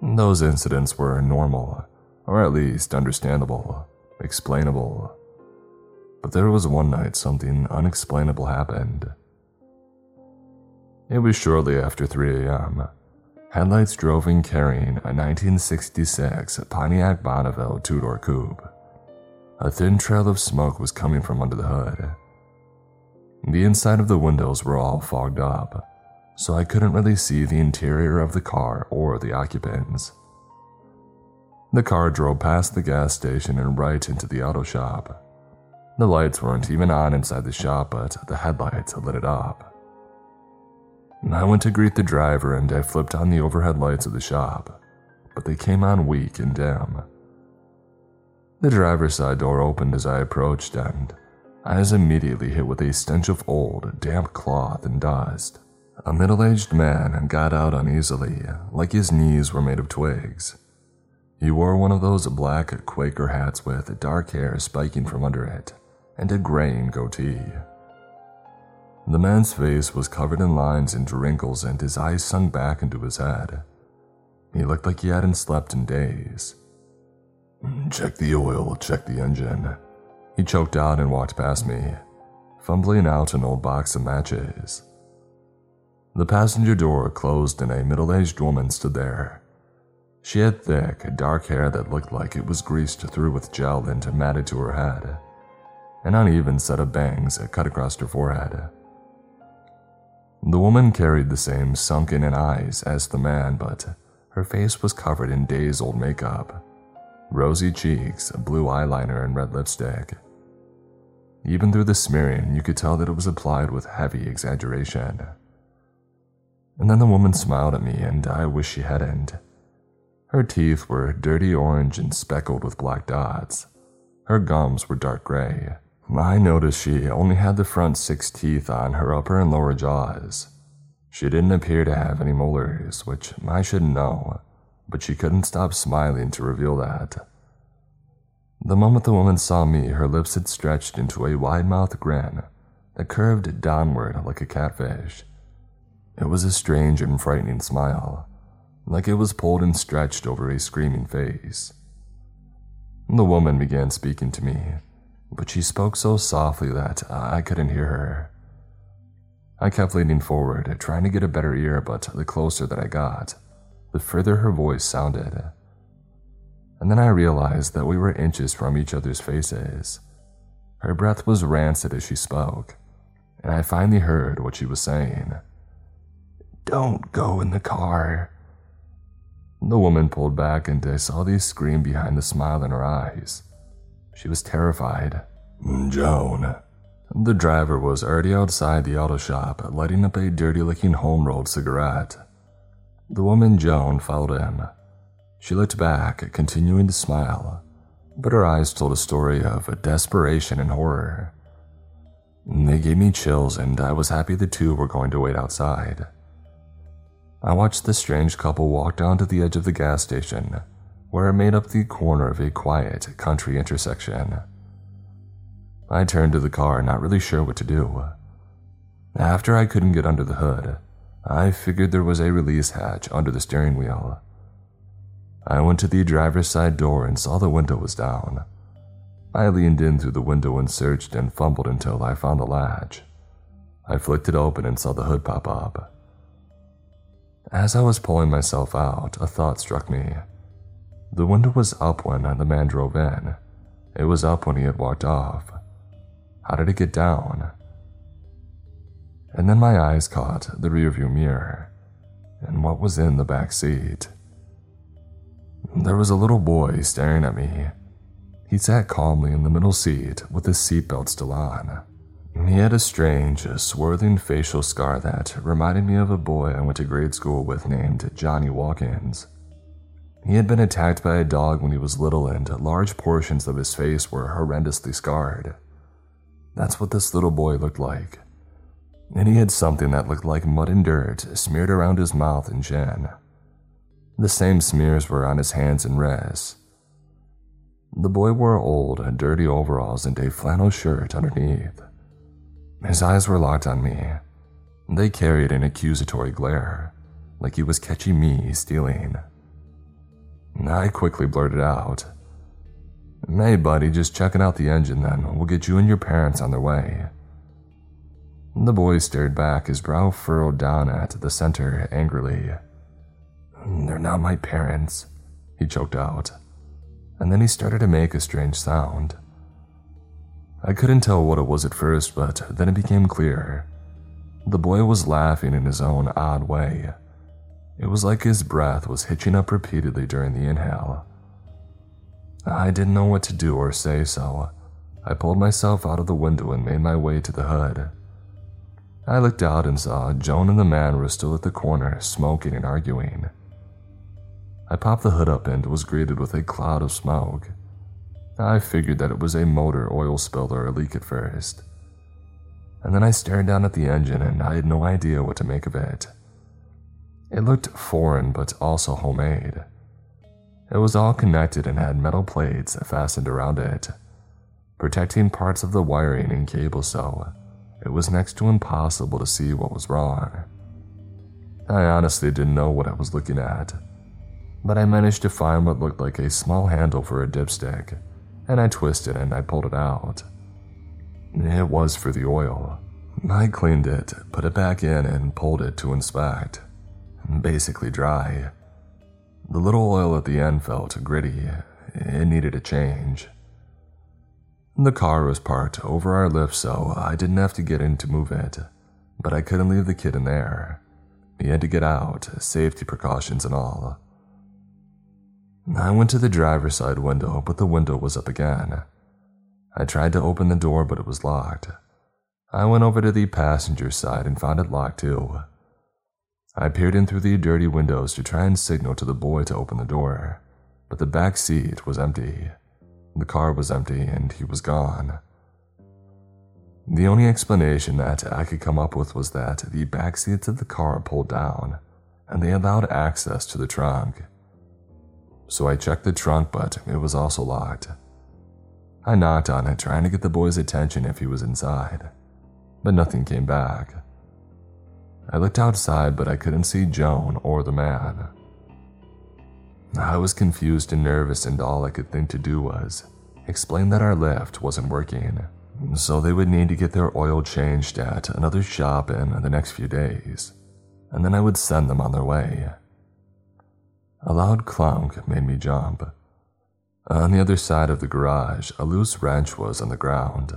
Those incidents were normal, or at least understandable, explainable. But there was one night something unexplainable happened. It was shortly after 3 a.m. Headlights drove in carrying a 1966 Pontiac Bonneville two door coupe. A thin trail of smoke was coming from under the hood. The inside of the windows were all fogged up, so I couldn't really see the interior of the car or the occupants. The car drove past the gas station and right into the auto shop. The lights weren't even on inside the shop, but the headlights lit it up. I went to greet the driver and I flipped on the overhead lights of the shop, but they came on weak and dim. The driver's side door opened as I approached, and I was immediately hit with a stench of old, damp cloth and dust. A middle aged man got out uneasily, like his knees were made of twigs. He wore one of those black Quaker hats with dark hair spiking from under it and a graying goatee. The man's face was covered in lines and wrinkles, and his eyes sunk back into his head. He looked like he hadn't slept in days. Check the oil, check the engine. He choked out and walked past me, fumbling out an old box of matches. The passenger door closed and a middle aged woman stood there. She had thick, dark hair that looked like it was greased through with gel and matted to her head an uneven set of bangs cut across her forehead. The woman carried the same sunken in eyes as the man, but her face was covered in days old makeup rosy cheeks, blue eyeliner, and red lipstick. Even through the smearing, you could tell that it was applied with heavy exaggeration. And then the woman smiled at me, and I wish she hadn't. Her teeth were dirty orange and speckled with black dots. Her gums were dark gray. I noticed she only had the front six teeth on her upper and lower jaws. She didn't appear to have any molars, which I should know, but she couldn't stop smiling to reveal that. The moment the woman saw me, her lips had stretched into a wide mouthed grin that curved downward like a catfish. It was a strange and frightening smile, like it was pulled and stretched over a screaming face. The woman began speaking to me, but she spoke so softly that uh, I couldn't hear her. I kept leaning forward, trying to get a better ear, but the closer that I got, the further her voice sounded. And then I realized that we were inches from each other's faces. Her breath was rancid as she spoke, and I finally heard what she was saying. Don't go in the car. The woman pulled back, and I saw the scream behind the smile in her eyes. She was terrified. Mm, Joan. The driver was already outside the auto shop, lighting up a dirty looking home rolled cigarette. The woman, Joan, followed him. She looked back, continuing to smile, but her eyes told a story of desperation and horror. They gave me chills, and I was happy the two were going to wait outside. I watched the strange couple walk down to the edge of the gas station, where it made up the corner of a quiet country intersection. I turned to the car, not really sure what to do. After I couldn't get under the hood, I figured there was a release hatch under the steering wheel. I went to the driver's side door and saw the window was down. I leaned in through the window and searched and fumbled until I found the latch. I flicked it open and saw the hood pop up. As I was pulling myself out, a thought struck me. The window was up when the man drove in. It was up when he had walked off. How did it get down? And then my eyes caught the rearview mirror and what was in the back seat. There was a little boy staring at me. He sat calmly in the middle seat with his seatbelt still on. He had a strange, swirling facial scar that reminded me of a boy I went to grade school with named Johnny Watkins. He had been attacked by a dog when he was little, and large portions of his face were horrendously scarred. That's what this little boy looked like. And he had something that looked like mud and dirt smeared around his mouth and chin. The same smears were on his hands and wrists. The boy wore old, dirty overalls and a flannel shirt underneath. His eyes were locked on me. They carried an accusatory glare, like he was catching me stealing. I quickly blurted out, Hey, buddy, just checking out the engine then. We'll get you and your parents on their way. The boy stared back, his brow furrowed down at the center angrily. They're not my parents, he choked out. And then he started to make a strange sound. I couldn't tell what it was at first, but then it became clear. The boy was laughing in his own odd way. It was like his breath was hitching up repeatedly during the inhale. I didn't know what to do or say, so I pulled myself out of the window and made my way to the hood. I looked out and saw Joan and the man were still at the corner, smoking and arguing. I popped the hood up and was greeted with a cloud of smoke. I figured that it was a motor oil spill or a leak at first. And then I stared down at the engine and I had no idea what to make of it. It looked foreign but also homemade. It was all connected and had metal plates fastened around it, protecting parts of the wiring and cable so it was next to impossible to see what was wrong. I honestly didn't know what I was looking at, but I managed to find what looked like a small handle for a dipstick, and I twisted and I pulled it out. It was for the oil. I cleaned it, put it back in, and pulled it to inspect. Basically dry. The little oil at the end felt gritty. It needed a change. The car was parked over our lift, so I didn't have to get in to move it, but I couldn't leave the kid in there. He had to get out, safety precautions and all. I went to the driver's side window, but the window was up again. I tried to open the door, but it was locked. I went over to the passenger side and found it locked too. I peered in through the dirty windows to try and signal to the boy to open the door, but the back seat was empty. The car was empty and he was gone. The only explanation that I could come up with was that the back seats of the car pulled down and they allowed access to the trunk. So I checked the trunk, but it was also locked. I knocked on it, trying to get the boy's attention if he was inside, but nothing came back. I looked outside, but I couldn't see Joan or the man. I was confused and nervous, and all I could think to do was explain that our lift wasn't working, so they would need to get their oil changed at another shop in the next few days, and then I would send them on their way. A loud clunk made me jump. On the other side of the garage, a loose wrench was on the ground,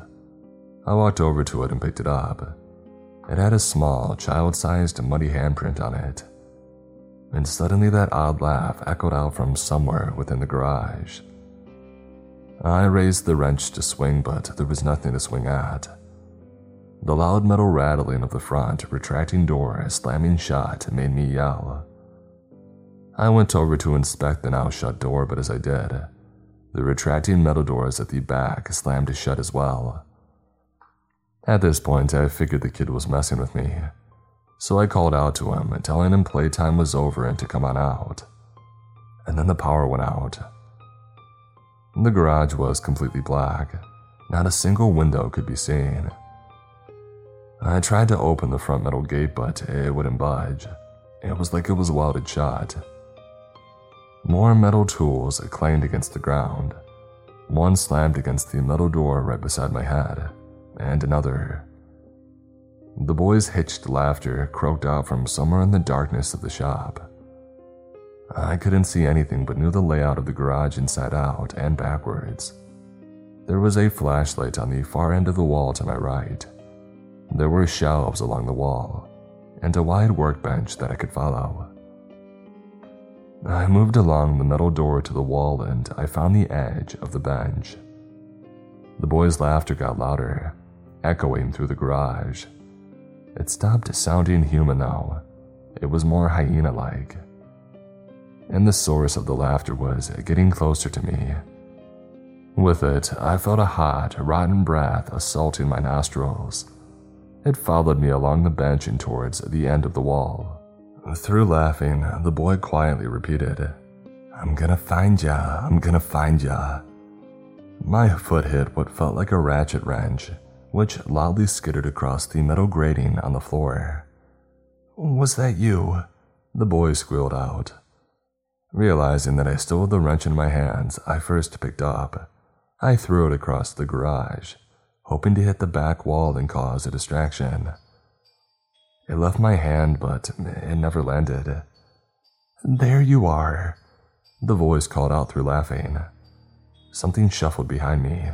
I walked over to it and picked it up. It had a small, child sized, muddy handprint on it. And suddenly, that odd laugh echoed out from somewhere within the garage. I raised the wrench to swing, but there was nothing to swing at. The loud metal rattling of the front retracting door slamming shut made me yell. I went over to inspect the now shut door, but as I did, the retracting metal doors at the back slammed shut as well. At this point, I figured the kid was messing with me, so I called out to him, telling him playtime was over and to come on out. And then the power went out. The garage was completely black. Not a single window could be seen. I tried to open the front metal gate, but it wouldn't budge. It was like it was welded shut. More metal tools clanged against the ground. One slammed against the metal door right beside my head, and another. The boys' hitched laughter croaked out from somewhere in the darkness of the shop. I couldn't see anything but knew the layout of the garage inside out and backwards. There was a flashlight on the far end of the wall to my right. There were shelves along the wall, and a wide workbench that I could follow. I moved along the metal door to the wall and I found the edge of the bench. The boys' laughter got louder, echoing through the garage. It stopped sounding human now. It was more hyena like. And the source of the laughter was getting closer to me. With it, I felt a hot, rotten breath assaulting my nostrils. It followed me along the bench and towards the end of the wall. Through laughing, the boy quietly repeated, I'm gonna find ya, I'm gonna find ya. My foot hit what felt like a ratchet wrench, which loudly skittered across the metal grating on the floor. Was that you? The boy squealed out. Realizing that I still had the wrench in my hands, I first picked up. I threw it across the garage hoping to hit the back wall and cause a distraction. It left my hand, but it never landed. There you are, the voice called out through laughing. Something shuffled behind me.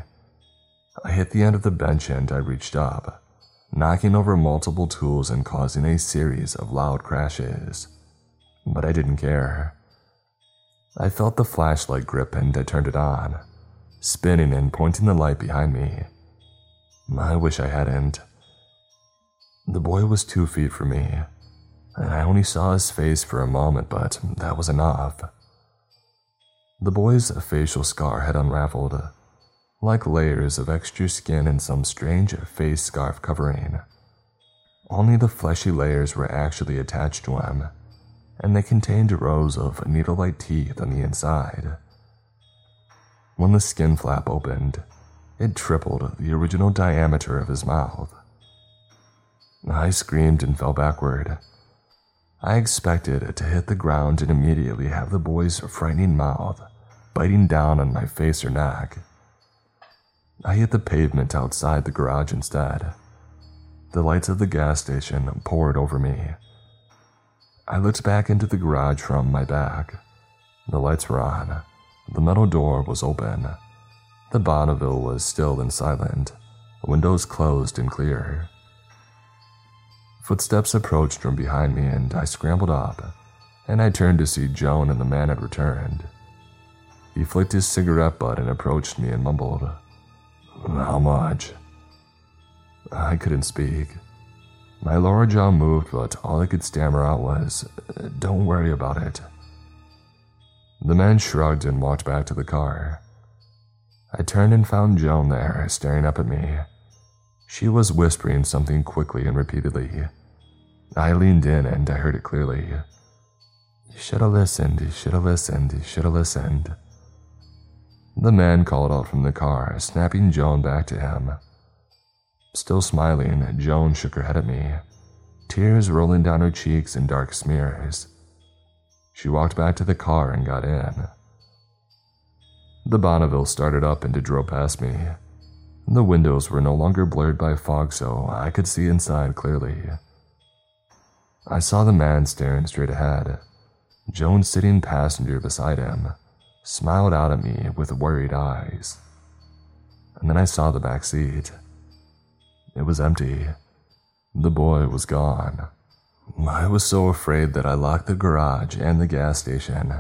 I hit the end of the bench and I reached up, knocking over multiple tools and causing a series of loud crashes. But I didn't care. I felt the flashlight grip and I turned it on, spinning and pointing the light behind me. I wish I hadn't. The boy was two feet from me, and I only saw his face for a moment, but that was enough. The boy's facial scar had unraveled, like layers of extra skin and some strange face scarf covering. Only the fleshy layers were actually attached to him, and they contained rows of needle like teeth on the inside. When the skin flap opened, it tripled the original diameter of his mouth. I screamed and fell backward. I expected to hit the ground and immediately have the boy's frightening mouth biting down on my face or neck. I hit the pavement outside the garage instead. The lights of the gas station poured over me. I looked back into the garage from my back. The lights were on. The metal door was open. The Bonneville was still and silent, windows closed and clear. Footsteps approached from behind me, and I scrambled up, and I turned to see Joan and the man had returned. He flicked his cigarette butt and approached me and mumbled, How much? I couldn't speak. My lower jaw moved, but all I could stammer out was, Don't worry about it. The man shrugged and walked back to the car. I turned and found Joan there, staring up at me. She was whispering something quickly and repeatedly. I leaned in and I heard it clearly. You should have listened, you should have listened, you should have listened. The man called out from the car, snapping Joan back to him. Still smiling, Joan shook her head at me, tears rolling down her cheeks in dark smears. She walked back to the car and got in. The Bonneville started up and drove past me. The windows were no longer blurred by fog, so I could see inside clearly. I saw the man staring straight ahead. Joan sitting passenger beside him, smiled out at me with worried eyes. And then I saw the back seat. It was empty. The boy was gone. I was so afraid that I locked the garage and the gas station,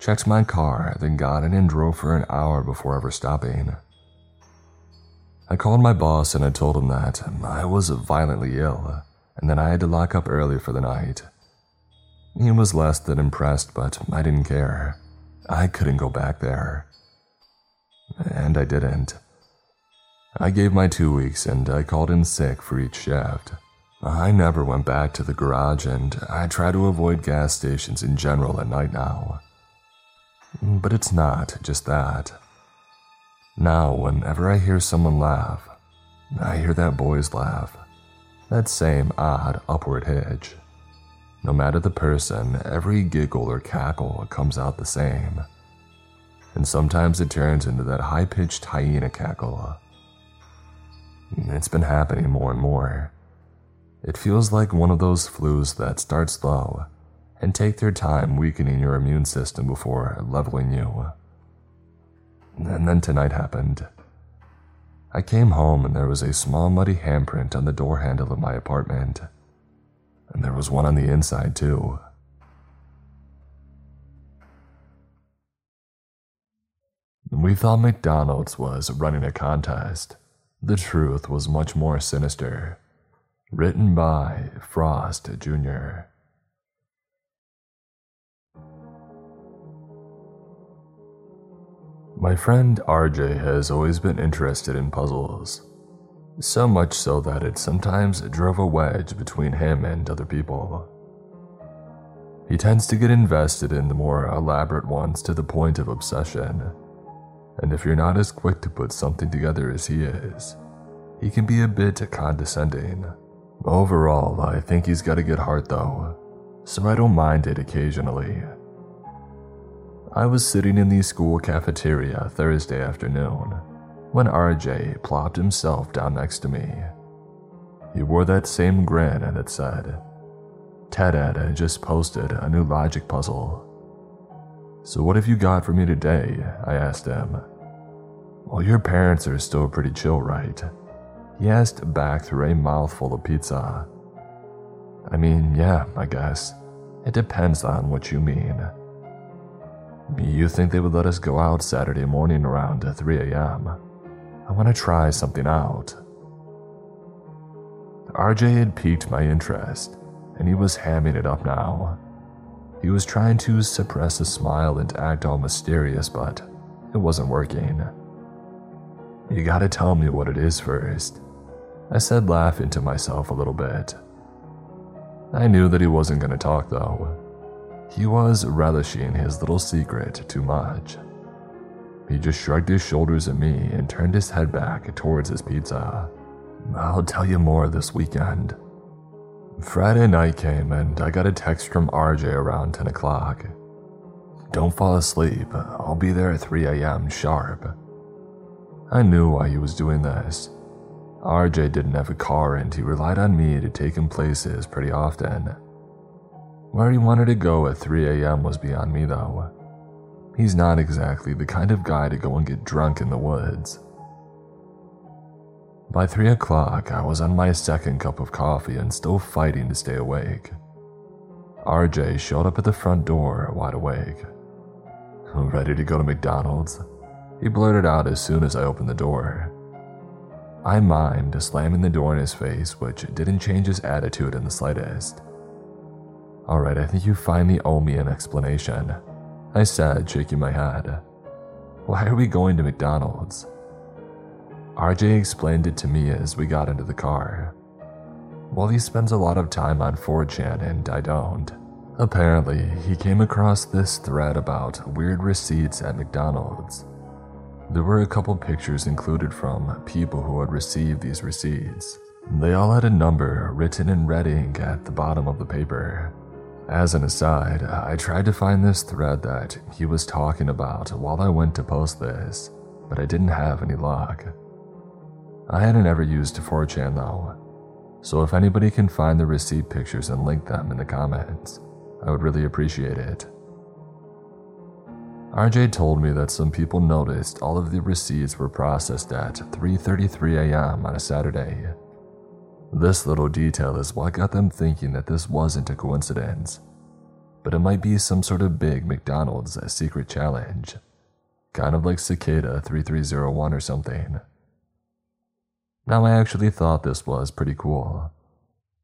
checked my car, then got in and drove for an hour before ever stopping. I called my boss and I told him that I was violently ill and that I had to lock up early for the night. He was less than impressed, but I didn't care. I couldn't go back there. And I didn't. I gave my two weeks and I called in sick for each shift. I never went back to the garage and I try to avoid gas stations in general at night now. But it's not just that. Now, whenever I hear someone laugh, I hear that boy's laugh. That same odd upward hitch. No matter the person, every giggle or cackle comes out the same. And sometimes it turns into that high pitched hyena cackle. It's been happening more and more. It feels like one of those flus that start slow and take their time weakening your immune system before leveling you. And then tonight happened. I came home and there was a small muddy handprint on the door handle of my apartment. And there was one on the inside, too. We thought McDonald's was running a contest. The truth was much more sinister. Written by Frost Jr. My friend RJ has always been interested in puzzles. So much so that it sometimes drove a wedge between him and other people. He tends to get invested in the more elaborate ones to the point of obsession. And if you're not as quick to put something together as he is, he can be a bit condescending. Overall, I think he's got a good heart though, so I don't mind it occasionally. I was sitting in the school cafeteria Thursday afternoon when RJ plopped himself down next to me. He wore that same grin and it said, Ted had just posted a new logic puzzle. So, what have you got for me today? I asked him. Well, your parents are still pretty chill, right? He asked back through a mouthful of pizza. I mean, yeah, I guess. It depends on what you mean. You think they would let us go out Saturday morning around 3 a.m.? I want to try something out. RJ had piqued my interest, and he was hamming it up now. He was trying to suppress a smile and act all mysterious, but it wasn't working. You gotta tell me what it is first, I said, laughing to myself a little bit. I knew that he wasn't gonna talk though. He was relishing his little secret too much. He just shrugged his shoulders at me and turned his head back towards his pizza. I'll tell you more this weekend. Friday night came and I got a text from RJ around 10 o'clock. Don't fall asleep, I'll be there at 3 a.m. sharp. I knew why he was doing this. RJ didn't have a car and he relied on me to take him places pretty often. Where he wanted to go at 3 a.m. was beyond me, though. He's not exactly the kind of guy to go and get drunk in the woods. By 3 o'clock, I was on my second cup of coffee and still fighting to stay awake. RJ showed up at the front door, wide awake. Ready to go to McDonald's? He blurted out as soon as I opened the door. I mimed slamming the door in his face, which didn't change his attitude in the slightest. Alright, I think you finally owe me an explanation, I said, shaking my head. Why are we going to McDonald's? RJ explained it to me as we got into the car. Well, he spends a lot of time on 4chan and I don't. Apparently, he came across this thread about weird receipts at McDonald's. There were a couple pictures included from people who had received these receipts. They all had a number written in red ink at the bottom of the paper. As an aside, I tried to find this thread that he was talking about while I went to post this, but I didn't have any luck. I hadn't ever used 4chan though, so if anybody can find the receipt pictures and link them in the comments, I would really appreciate it. RJ told me that some people noticed all of the receipts were processed at 3:33 a.m. on a Saturday, This little detail is what got them thinking that this wasn't a coincidence, but it might be some sort of big McDonald's secret challenge, kind of like Cicada 3301 or something. Now, I actually thought this was pretty cool.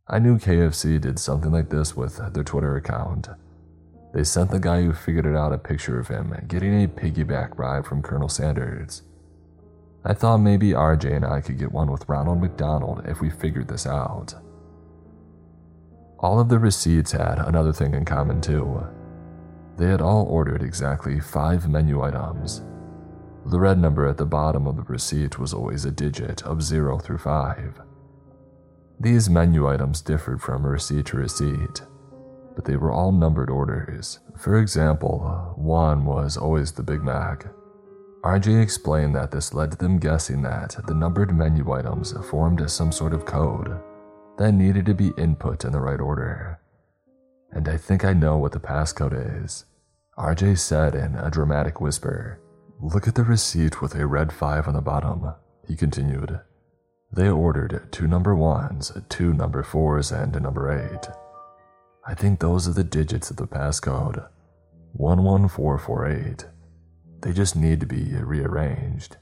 I knew KFC did something like this with their Twitter account. They sent the guy who figured it out a picture of him getting a piggyback ride from Colonel Sanders. I thought maybe RJ and I could get one with Ronald McDonald if we figured this out. All of the receipts had another thing in common too. They had all ordered exactly five menu items. The red number at the bottom of the receipt was always a digit of 0 through 5. These menu items differed from receipt to receipt, but they were all numbered orders. For example, one was always the Big Mac, RJ explained that this led to them guessing that the numbered menu items formed some sort of code that needed to be input in the right order. And I think I know what the passcode is. RJ said in a dramatic whisper. Look at the receipt with a red 5 on the bottom, he continued. They ordered two number ones, two number fours, and a number eight. I think those are the digits of the passcode 11448. They just need to be rearranged.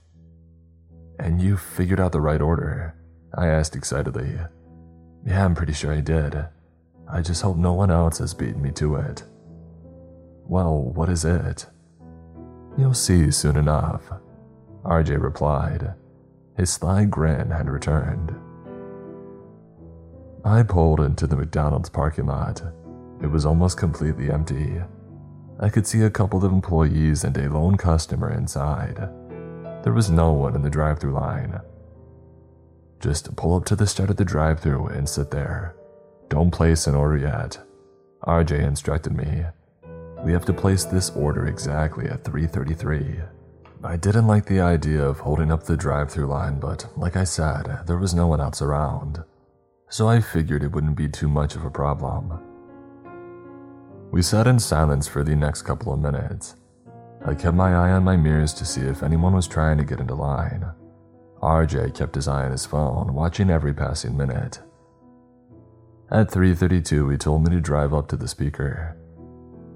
And you figured out the right order? I asked excitedly. Yeah, I'm pretty sure I did. I just hope no one else has beaten me to it. Well, what is it? You'll see soon enough, RJ replied. His sly grin had returned. I pulled into the McDonald's parking lot. It was almost completely empty. I could see a couple of employees and a lone customer inside. There was no one in the drive through line. Just pull up to the start of the drive through and sit there. Don't place an order yet. RJ instructed me. We have to place this order exactly at 333. I didn't like the idea of holding up the drive through line, but like I said, there was no one else around. So I figured it wouldn't be too much of a problem. We sat in silence for the next couple of minutes. I kept my eye on my mirrors to see if anyone was trying to get into line. RJ kept his eye on his phone, watching every passing minute. At 3:32, he told me to drive up to the speaker.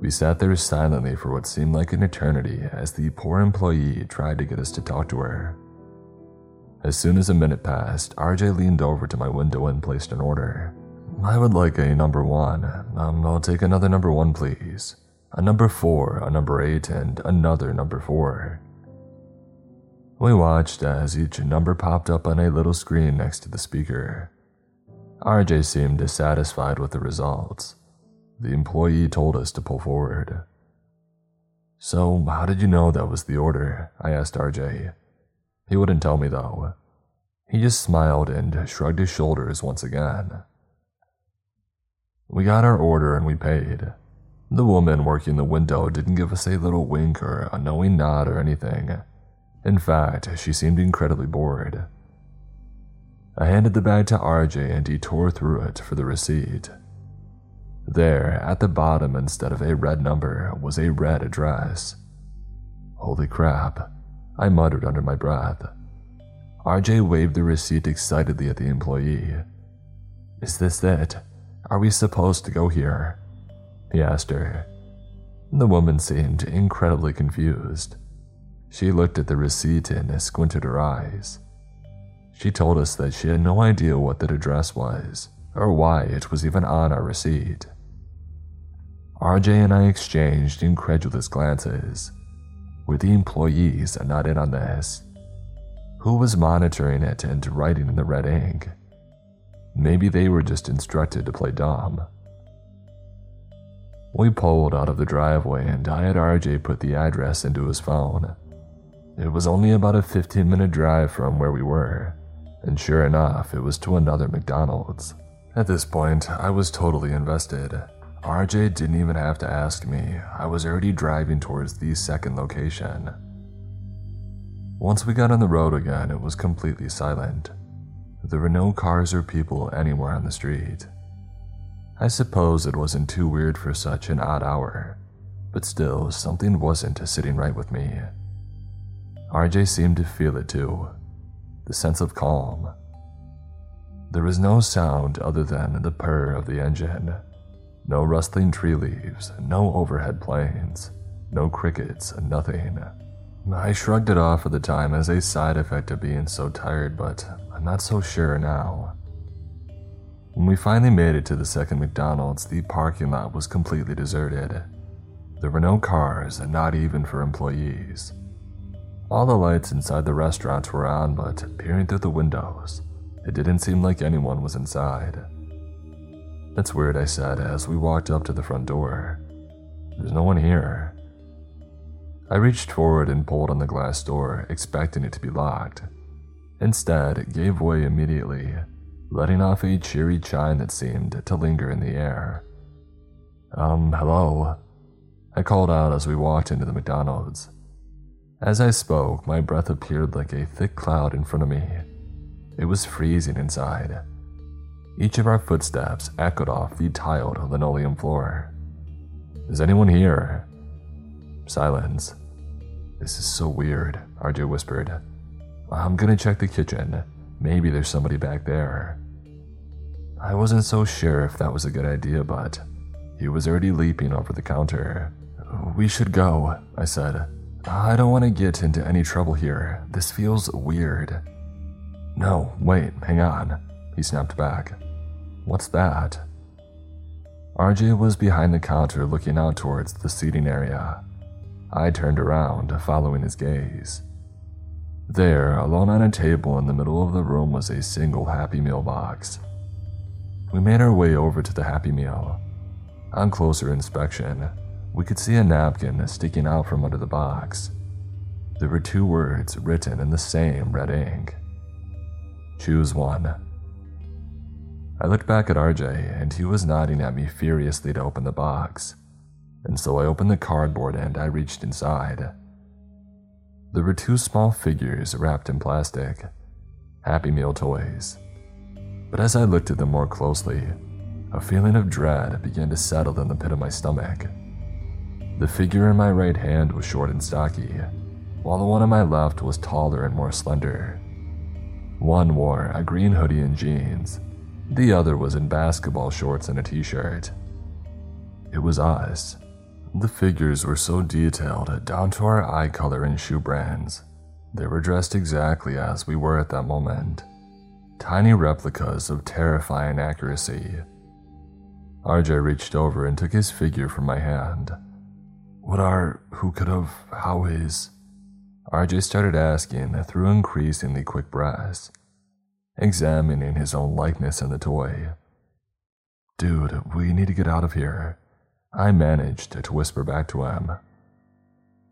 We sat there silently for what seemed like an eternity as the poor employee tried to get us to talk to her. As soon as a minute passed, RJ leaned over to my window and placed an order. I would like a number one. Um, I'll take another number one, please. A number four, a number eight, and another number four. We watched as each number popped up on a little screen next to the speaker. RJ seemed dissatisfied with the results. The employee told us to pull forward. So, how did you know that was the order? I asked RJ. He wouldn't tell me, though. He just smiled and shrugged his shoulders once again. We got our order and we paid. The woman working the window didn't give us a little wink or a knowing nod or anything. In fact, she seemed incredibly bored. I handed the bag to RJ and he tore through it for the receipt. There, at the bottom instead of a red number, was a red address. Holy crap, I muttered under my breath. RJ waved the receipt excitedly at the employee. Is this it? Are we supposed to go here? He asked her. The woman seemed incredibly confused. She looked at the receipt and squinted her eyes. She told us that she had no idea what that address was or why it was even on our receipt. RJ and I exchanged incredulous glances. Were the employees not in on this? Who was monitoring it and writing in the red ink? Maybe they were just instructed to play dumb. We pulled out of the driveway and I had RJ put the address into his phone. It was only about a 15 minute drive from where we were, and sure enough, it was to another McDonald's. At this point, I was totally invested. RJ didn't even have to ask me, I was already driving towards the second location. Once we got on the road again, it was completely silent. There were no cars or people anywhere on the street. I suppose it wasn't too weird for such an odd hour, but still, something wasn't sitting right with me. RJ seemed to feel it too the sense of calm. There was no sound other than the purr of the engine. No rustling tree leaves, no overhead planes, no crickets, nothing. I shrugged it off at the time as a side effect of being so tired, but not so sure now. When we finally made it to the second McDonald's, the parking lot was completely deserted. There were no cars, and not even for employees. All the lights inside the restaurants were on, but peering through the windows, it didn't seem like anyone was inside. That's weird, I said as we walked up to the front door. There's no one here. I reached forward and pulled on the glass door, expecting it to be locked. Instead, it gave way immediately, letting off a cheery chime that seemed to linger in the air. Um, hello? I called out as we walked into the McDonald's. As I spoke, my breath appeared like a thick cloud in front of me. It was freezing inside. Each of our footsteps echoed off the tiled linoleum floor. Is anyone here? Silence. This is so weird, RJ whispered. I'm gonna check the kitchen. Maybe there's somebody back there. I wasn't so sure if that was a good idea, but he was already leaping over the counter. We should go, I said. I don't want to get into any trouble here. This feels weird. No, wait, hang on, he snapped back. What's that? RJ was behind the counter looking out towards the seating area. I turned around, following his gaze. There, alone on a table in the middle of the room, was a single Happy Meal box. We made our way over to the Happy Meal. On closer inspection, we could see a napkin sticking out from under the box. There were two words written in the same red ink Choose one. I looked back at RJ, and he was nodding at me furiously to open the box, and so I opened the cardboard and I reached inside. There were two small figures wrapped in plastic, Happy Meal toys. But as I looked at them more closely, a feeling of dread began to settle in the pit of my stomach. The figure in my right hand was short and stocky, while the one on my left was taller and more slender. One wore a green hoodie and jeans, the other was in basketball shorts and a t shirt. It was us. The figures were so detailed down to our eye color and shoe brands. They were dressed exactly as we were at that moment. Tiny replicas of terrifying accuracy. RJ reached over and took his figure from my hand. What are, who could have, how is? RJ started asking through increasingly quick breaths, examining his own likeness in the toy. Dude, we need to get out of here. I managed to whisper back to him.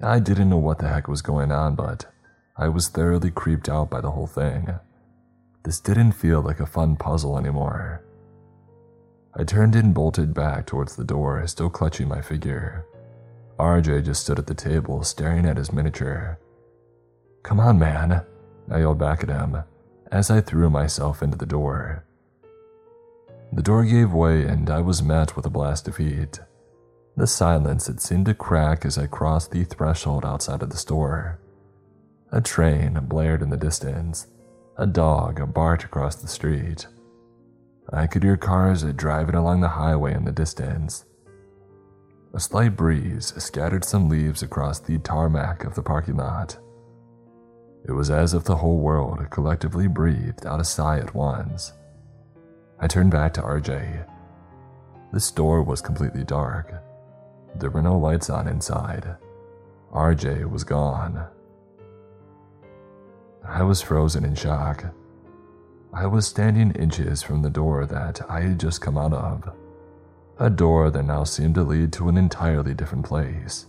I didn't know what the heck was going on, but I was thoroughly creeped out by the whole thing. This didn't feel like a fun puzzle anymore. I turned and bolted back towards the door, still clutching my figure. RJ just stood at the table staring at his miniature. Come on, man, I yelled back at him as I threw myself into the door. The door gave way and I was met with a blast of heat. The silence had seemed to crack as I crossed the threshold outside of the store. A train blared in the distance. A dog barked across the street. I could hear cars driving along the highway in the distance. A slight breeze scattered some leaves across the tarmac of the parking lot. It was as if the whole world collectively breathed out a sigh at once. I turned back to RJ. The store was completely dark. There were no lights on inside. RJ was gone. I was frozen in shock. I was standing inches from the door that I had just come out of a door that now seemed to lead to an entirely different place.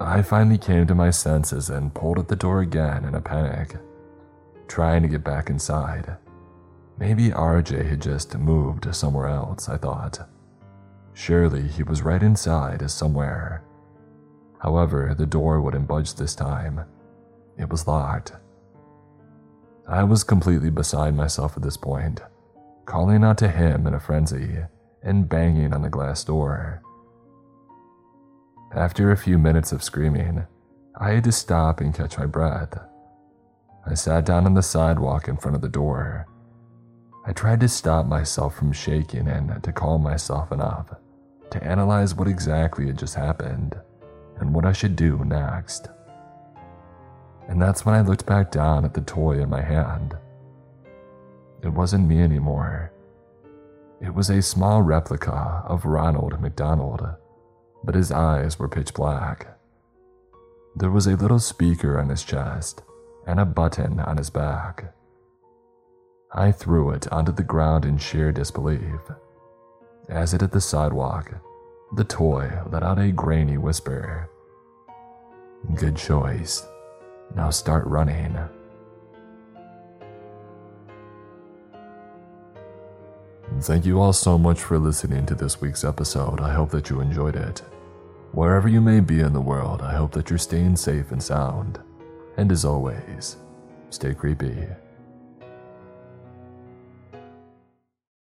I finally came to my senses and pulled at the door again in a panic, trying to get back inside. Maybe RJ had just moved somewhere else, I thought. Surely he was right inside as somewhere. However, the door wouldn't budge this time. It was locked. I was completely beside myself at this point calling out to him in a frenzy and banging on the glass door. After a few minutes of screaming, I had to stop and catch my breath. I sat down on the sidewalk in front of the door. I tried to stop myself from shaking and to calm myself enough to analyze what exactly had just happened and what I should do next. And that's when I looked back down at the toy in my hand. It wasn't me anymore. It was a small replica of Ronald McDonald, but his eyes were pitch black. There was a little speaker on his chest and a button on his back. I threw it onto the ground in sheer disbelief. As it hit the sidewalk, the toy let out a grainy whisper. Good choice. Now start running. Thank you all so much for listening to this week's episode. I hope that you enjoyed it. Wherever you may be in the world, I hope that you're staying safe and sound. And as always, stay creepy.